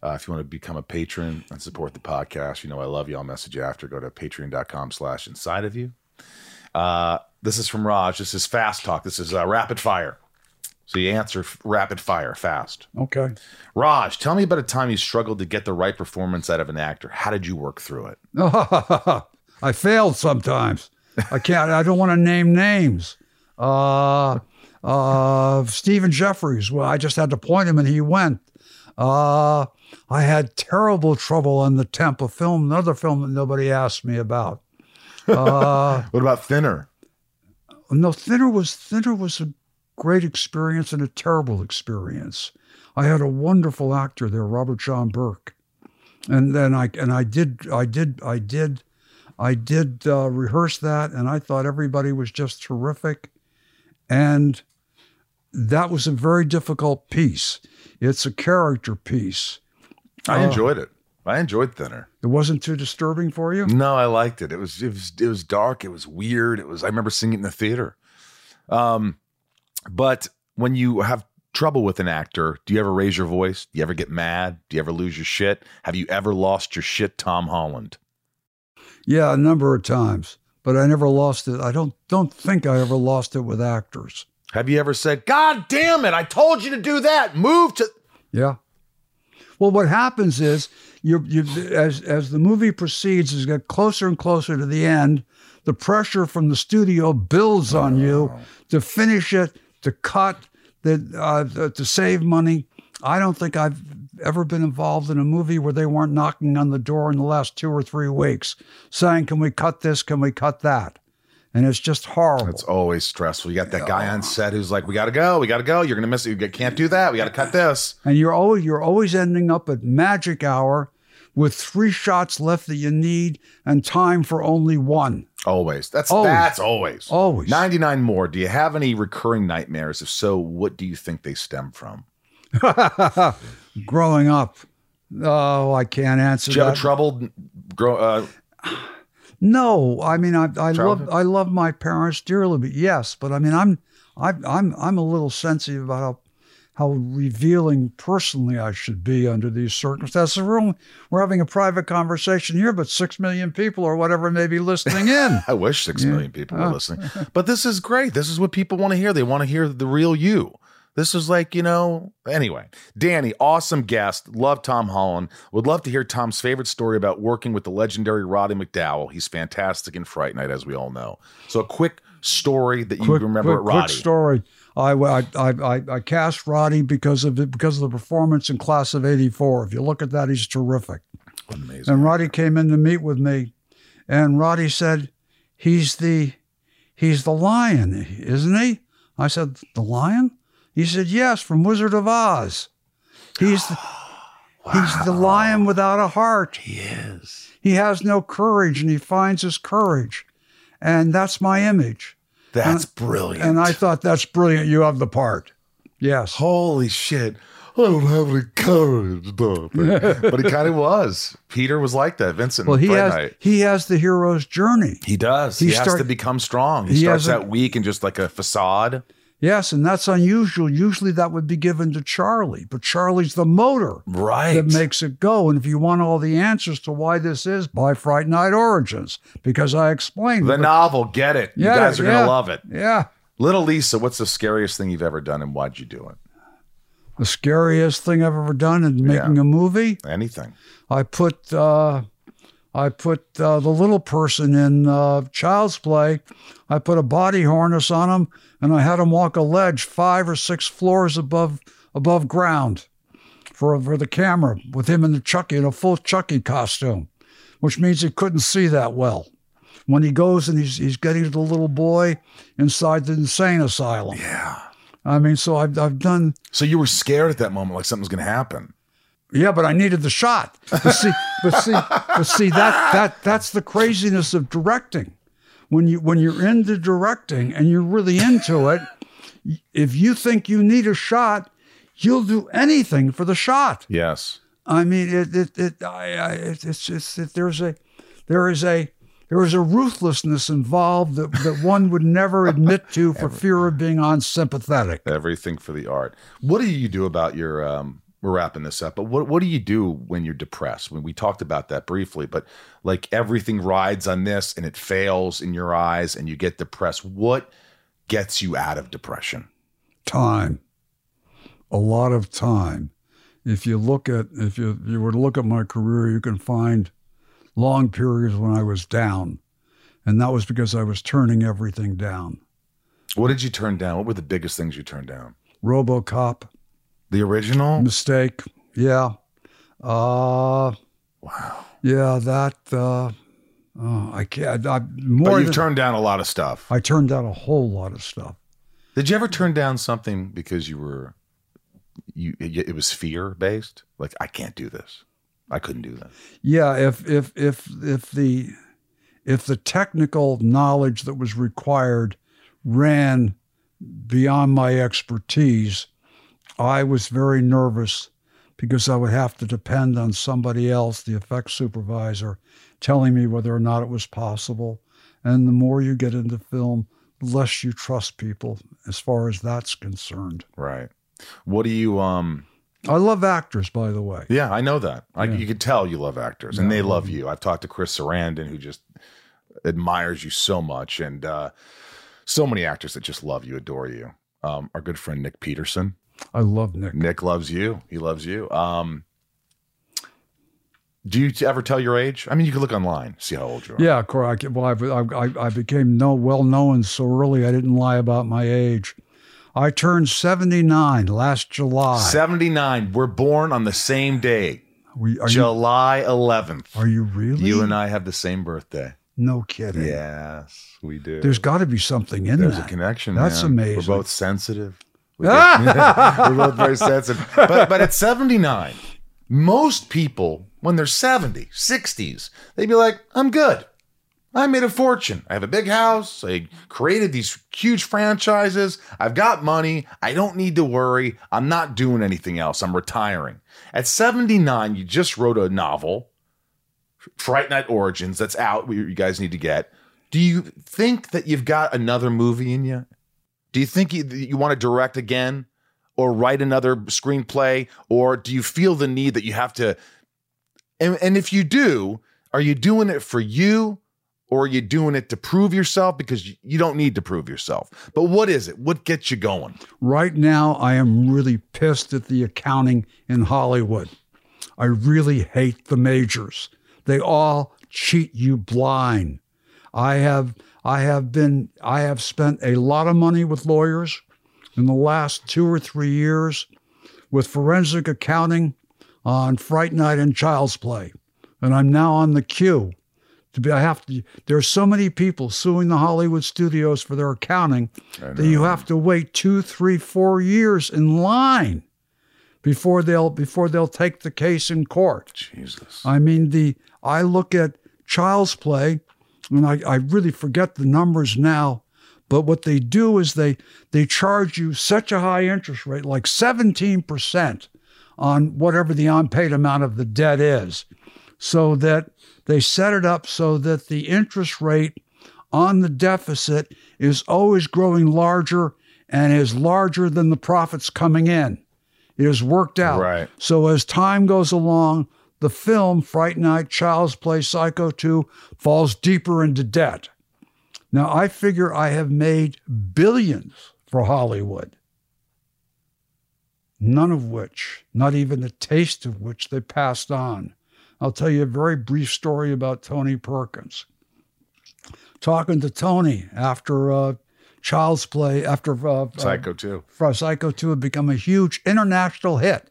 Uh, if you want to become a patron and support the podcast, you know I love you. I'll message you after. Go to patreon.com slash inside of you. Uh, this is from Raj. This is fast talk. This is uh, rapid fire. So you answer f- rapid fire fast. Okay. Raj, tell me about a time you struggled to get the right performance out of an actor. How did you work through it? I failed sometimes. I can't. I don't want to name names. Uh, uh, Stephen Geoffreys. Well, I just had to point him, and he went. Uh, I had terrible trouble on the temp, a film, another film that nobody asked me about. Uh, What about Thinner? no, Thinner was Thinner was a great experience and a terrible experience. I had a wonderful actor there, Robert John Burke, and then I and I did I did I did I did uh, rehearse that, and I thought everybody was just terrific, and that was a very difficult piece. It's a character piece. I Oh. enjoyed it. I enjoyed Thinner. It wasn't too disturbing for you. No, I liked it. It was it was it was dark. It was weird. It was. I remember seeing it in the theater. Um, but when you have trouble with an actor, do you ever raise your voice? Do you ever get mad? Do you ever lose your shit? Have you ever lost your shit, Tom Holland? Yeah, a number of times, but I never lost it. I don't don't think I ever lost it with actors. Have you ever said, "God damn it! I told you to do that. Move to." Yeah. Well, what happens is you you as as the movie proceeds, as you get closer and closer to the end, the pressure from the studio builds on you to finish it, to cut, that uh, to save money. I don't think I've ever been involved in a movie where they weren't knocking on the door in the last two or three weeks, saying, "Can we cut this? Can we cut that?" And it's just horrible. It's always stressful. You got that guy on set who's like, "We got to go. We got to go. You're gonna miss it. You can't do that. We got to cut this." and you're always you're always ending up at magic hour with three shots left that you need and time for only one. Always. That's Always. that's always. Always. 99 more. Do you have any recurring nightmares? If so, what do you think they stem from? Growing up, oh, I can't answer you have a troubled grow uh no, I mean I I love I love my parents dearly, but yes, but I mean I'm I, I'm I'm a little sensitive about how how revealing personally I should be under these circumstances. We're, only, we're having a private conversation here, but six million people or whatever may be listening in. I wish six Yeah. million people were Oh. listening. But this is great. This is what people want to hear. They want to hear the real you. This is like, you know, anyway. Danny, awesome guest. Love Tom Holland. Would love to hear Tom's favorite story about working with the legendary Roddy McDowall. He's fantastic in Fright Night, as we all know. So, a quick story that you quick, remember quick, at Roddy. quick story. I, I, I, I, I cast Roddy because of it, because of the performance in Class of '84. If you look at that, he's terrific. Amazing. And Roddy came in to meet with me, and Roddy said, "He's the, he's the lion, isn't he?" I said, "The lion?" He said, "Yes, from Wizard of Oz. He's the, he's the lion without a heart. he is. He has no courage, and he finds his courage, and that's my image." That's brilliant. And I thought that's brilliant. You have the part. Yes. Holy shit. I don't have any courage, though. but he kind of was. Peter was like that. Vincent. Well, he has Night. he has the hero's journey. He does. He He, has start- to become strong. He, He starts out weak and just like a facade. Yes, and that's unusual. Usually that would be given to Charlie, but Charlie's the motor Right. that makes it go. And if you want all the answers to why this is, buy Fright Night Origins because I explained the it. novel. Get it. You guys are going to love it. Yeah. Little Lisa, what's the scariest thing you've ever done and why'd you do it? The scariest thing I've ever done in making Yeah. a movie, Anything. I put uh, I put uh, the little person in uh, Child's Play. I put a body harness on him, and I had him walk a ledge five or six floors above above ground for for the camera with him in the Chucky in a full Chucky costume, which means he couldn't see that well. When he goes and he's he's getting to the little boy inside the insane asylum. Yeah. I mean, so I've I've done So you were scared at that moment, like something's going to happen. Yeah, but I needed the shot. But see, but see, but see that that that's the craziness of directing. When you when you're into directing and you're really into it, if you think you need a shot, you'll do anything for the shot. Yes. I mean, it it, it I, I it, it's just it, there's a there is a there is a ruthlessness involved that, that one would never admit to for fear of being unsympathetic. Everything for the art. What do you do about your um we're wrapping this up, but what what do you do when you're depressed? When we talked about that briefly, but like everything rides on this and it fails in your eyes and you get depressed. What gets you out of depression? time a lot of time if you look at if you, you were to look at my career you can find long periods when i was down and that was because i was turning everything down What did you turn down? What were the biggest things you turned down? robocop The original? mistake yeah uh Wow. yeah that uh oh, i can't I, But more you've than, turned down a lot of stuff. i turned down a whole lot of stuff Did you ever turn down something because you were you it it was fear based? Like I can't do this. I couldn't do that. Yeah, if if if if the if the technical knowledge that was required ran beyond my expertise, I was very nervous because I would have to depend on somebody else, the effects supervisor, telling me whether or not it was possible. And the more you get into film, the less you trust people as far as that's concerned. Right. What do you um I love actors, by the way. Yeah, I know that. I, Yeah. You can tell you love actors, and they love love you. I've talked to Chris Sarandon, who just admires you so much, and uh, so many actors that just love you, adore you. Um, our good friend Nick Peterson. I love Nick. Nick loves you. He loves you. Um, do you ever tell your age? I mean, you can look online, see how old you are. Yeah, correct. Well, I, I, I became no well known so early. I didn't lie about my age. I turned seventy nine last July. 79. We're born on the same day, We, are, July 11th. are you really? You and I have the same birthday. No kidding. Yes, we do. There's got to be something in there. There's that. a connection. That's man. amazing. We're both sensitive. We We're both very sensitive. But but at 79, most people, when they're 70, 60s, they'd be like, I'm good. I made a fortune. I have a big house. I created these huge franchises. I've got money. I don't need to worry. I'm not doing anything else. I'm retiring. At 79, you just wrote a novel, Fright Night Origins, that's out. You guys need to get. Do you think that you've got another movie in you? Do you think you, you want to direct again? or write another screenplay or do you feel the need that you have to and, and if you do are you doing it for you or are you doing it to prove yourself because you don't need to prove yourself but what is it what gets you going Right now, I am really pissed at the accounting in Hollywood. I really hate the majors. They all cheat you blind. I have I have been I have spent a lot of money with lawyers in the last 2 or 3 years with forensic accounting on Fright Night and Child's Play. And I'm now on the queue to be I have to there's so many people suing the Hollywood studios for their accounting that you have to wait two, three, four years in line before they'll before they'll take the case in court. jesus I mean the I look at Child's Play and I, I really forget the numbers now, but what they do is they they charge you such a high interest rate, like 17% on whatever the unpaid amount of the debt is, so that they set it up so that the interest rate on the deficit is always growing larger and is larger than the profits coming in. It is worked out. Right. So as time goes along, the film Fright Night, Child's Play, Psycho 2 falls deeper into debt. Now I figure I have made billions for Hollywood. None of which, not even the taste of which, they passed on. I'll tell you a very brief story about Tony Perkins. Talking to Tony after uh, Child's Play, after uh, uh, psycho too for Psycho 2 had become a huge international hit.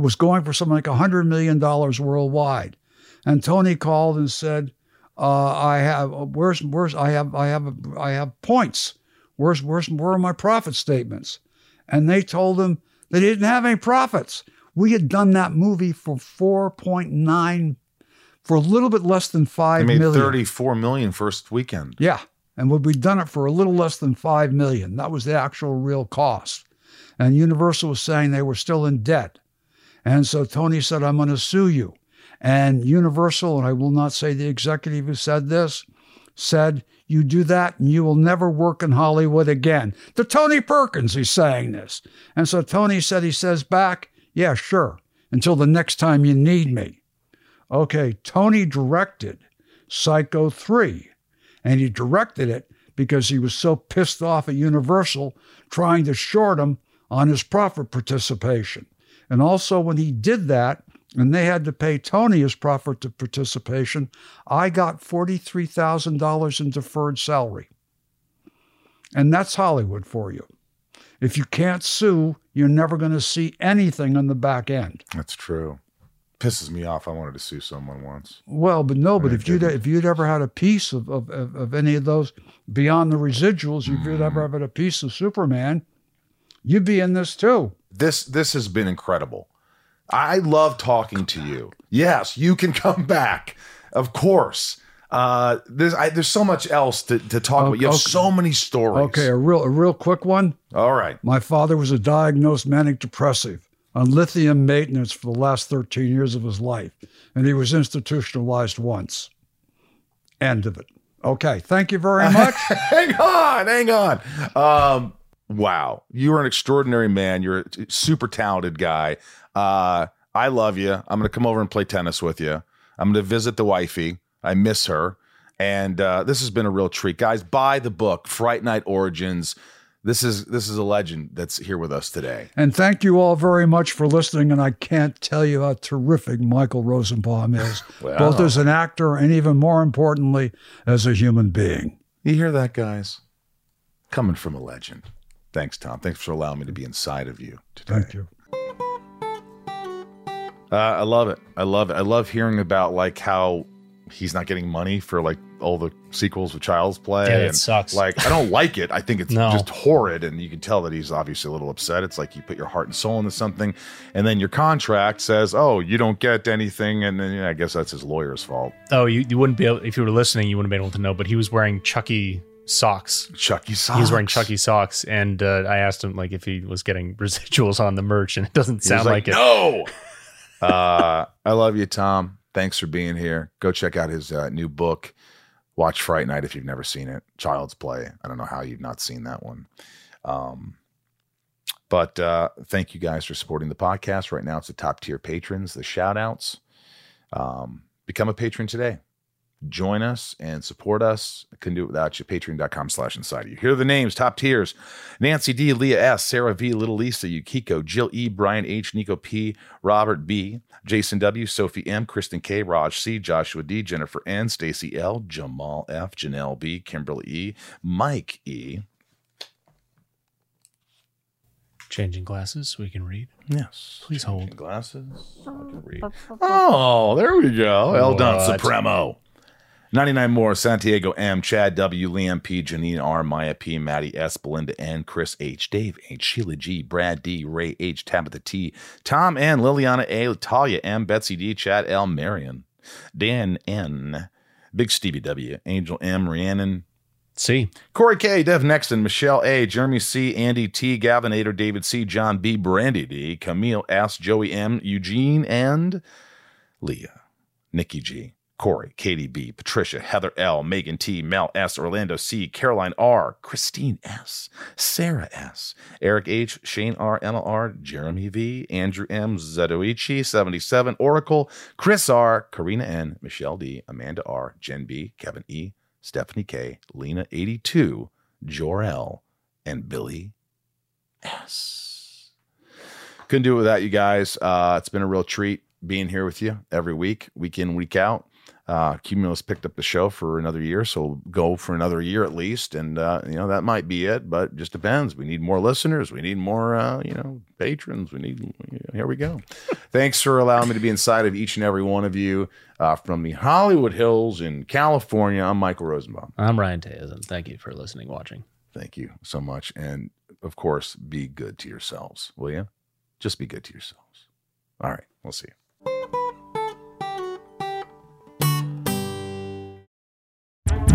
It was going for something like $100 million worldwide. And Tony called and said, uh, I have, where's, where's, I have, I have, I have points. Where's, where's, where are my profit statements? And they told him they didn't have any profits. We had done that movie for 4.9, for a little bit less than they five made million. 34 million first weekend Yeah. And we'd we'd done it for a little less than five million. That was the actual real cost. And Universal was saying they were still in debt. And so Tony said, I'm going to sue you. And Universal, and I will not say the executive who said this, said, You do that and you will never work in Hollywood again. To Tony Perkins, he's saying this. And so Tony said, He says back, Yeah, sure, until the next time you need me. Okay, Tony directed Psycho 3 and he directed it because he was so pissed off at Universal trying to short him on his profit participation. And also, when he did that, and they had to pay Tony his profit to participation, I got $43,000 in deferred salary. And that's Hollywood for you. If you can't sue, you're never going to see anything on the back end. that's true pisses me off i wanted to sue someone once Well, but no, but if you'd if you'd ever had a piece of, of, of, of any of those beyond the residuals, if you'd ever mm. had a piece of Superman, you'd be in this too. This this has been incredible. I love talking to you. Yes, you can come back. Of course. Uh, there's I, there's so much else to, to talk about. You have Okay. so many stories. Okay, a real a real quick one. All right. My father was a diagnosed manic depressive on lithium maintenance for the last 13 years of his life, and he was institutionalized once. End of it. Okay, thank you very much. hang on, hang on. Um, wow, you are an extraordinary man. You're a super talented guy. Uh, I love you. I'm going to come over and play tennis with you. I'm going to visit the wifey. I miss her, and uh, this has been a real treat, guys. Buy the book, Fright Night Origins. This is this is a legend that's here with us today. And thank you all very much for listening. And I can't tell you how terrific Michael Rosenbaum is, Wow. both as an actor and even more importantly, as a human being. You hear that, guys? Coming from a legend. Thanks, Tom. Thanks for allowing me to be inside of you today. Thank you. Uh, I love it. I love it. I love hearing about like how he's not getting money for like all the sequels with Child's Play. Yeah, it and, sucks. Like I don't like it. I think it's No. just horrid, and you can tell that he's obviously a little upset. It's like you put your heart and soul into something, and then your contract says, "Oh, you don't get anything," and then yeah, I guess that's his lawyer's fault. Oh, you, you wouldn't be able if you were listening. You wouldn't be able to know. But he was wearing Chucky socks. Chucky socks. He was wearing Chucky socks, and uh, I asked him like if he was getting residuals on the merch, and it doesn't sound like, it. No. uh, I love you, Tom. Thanks for being here. Go check out his uh, new book. Watch Fright Night if you've never seen it. Child's Play. I don't know how you've not seen that one. Um, But uh, thank you guys for supporting the podcast. Right now, it's the top tier patrons, the shout outs. Um, become a patron today. Join us and support us. Couldn't do it without you. Patreon.com slash inside you. Here are the names, top tiers Nancy D, Leah S, Sarah V, Little Lisa, Yukiko, Jill E, Brian H, Nico P, Robert B, Jason W, Sophie M, Kristen K, Raj C, Joshua D, Jennifer N, Stacy L, Jamal F, Janelle B, Kimberly E, Mike E. Changing glasses so we can read. Yes. Please hold. Glasses. I can read. Oh, oh there we go. Well done, Supremo. 99 more. Santiago M, Chad W, Liam P, Janine R, Maya P, Maddie S, Belinda N, Chris H, Dave H, Sheila G, Brad D, Ray H, Tabitha T, Tom N, Liliana A, Talia M, Betsy D, Chad L, Marion, Dan N, Big Stevie W, Angel M, Rhiannon, C, Corey K, Dev Nexton, Michelle A, Jeremy C, Andy T, Gavinator, David C, John B, Brandy D, Camille S, Joey M, Eugene, and Leah, Nikki G, Corey, Katie B, Patricia, Heather L, Megan T, Mel S, Orlando C, Caroline R, Christine S, Sarah S, Eric H, Shane R, NLR, Jeremy V, Andrew M, Zadoichi, 77, Oracle, Chris R, Karina N, Michelle D, Amanda R, Jen B, Kevin E, Stephanie K, Lena 82, Jor-El, and Billy S. Couldn't do it without you guys. Uh, it's been a real treat being here with you every week, week in, week out. Uh, Cumulus picked up the show for another year, so go for another year at least, and uh, you know that might be it, but just depends. We need more listeners. We need more, uh, you know, patrons. We need. Here we go. Thanks for allowing me to be inside of each and every one of you uh, from the Hollywood Hills in California. I'm Michael Rosenbaum. I'm Ryan Tejas, and thank you for listening, watching. Thank you so much, and of course, be good to yourselves, will you? Just be good to yourselves. All right, we'll see you.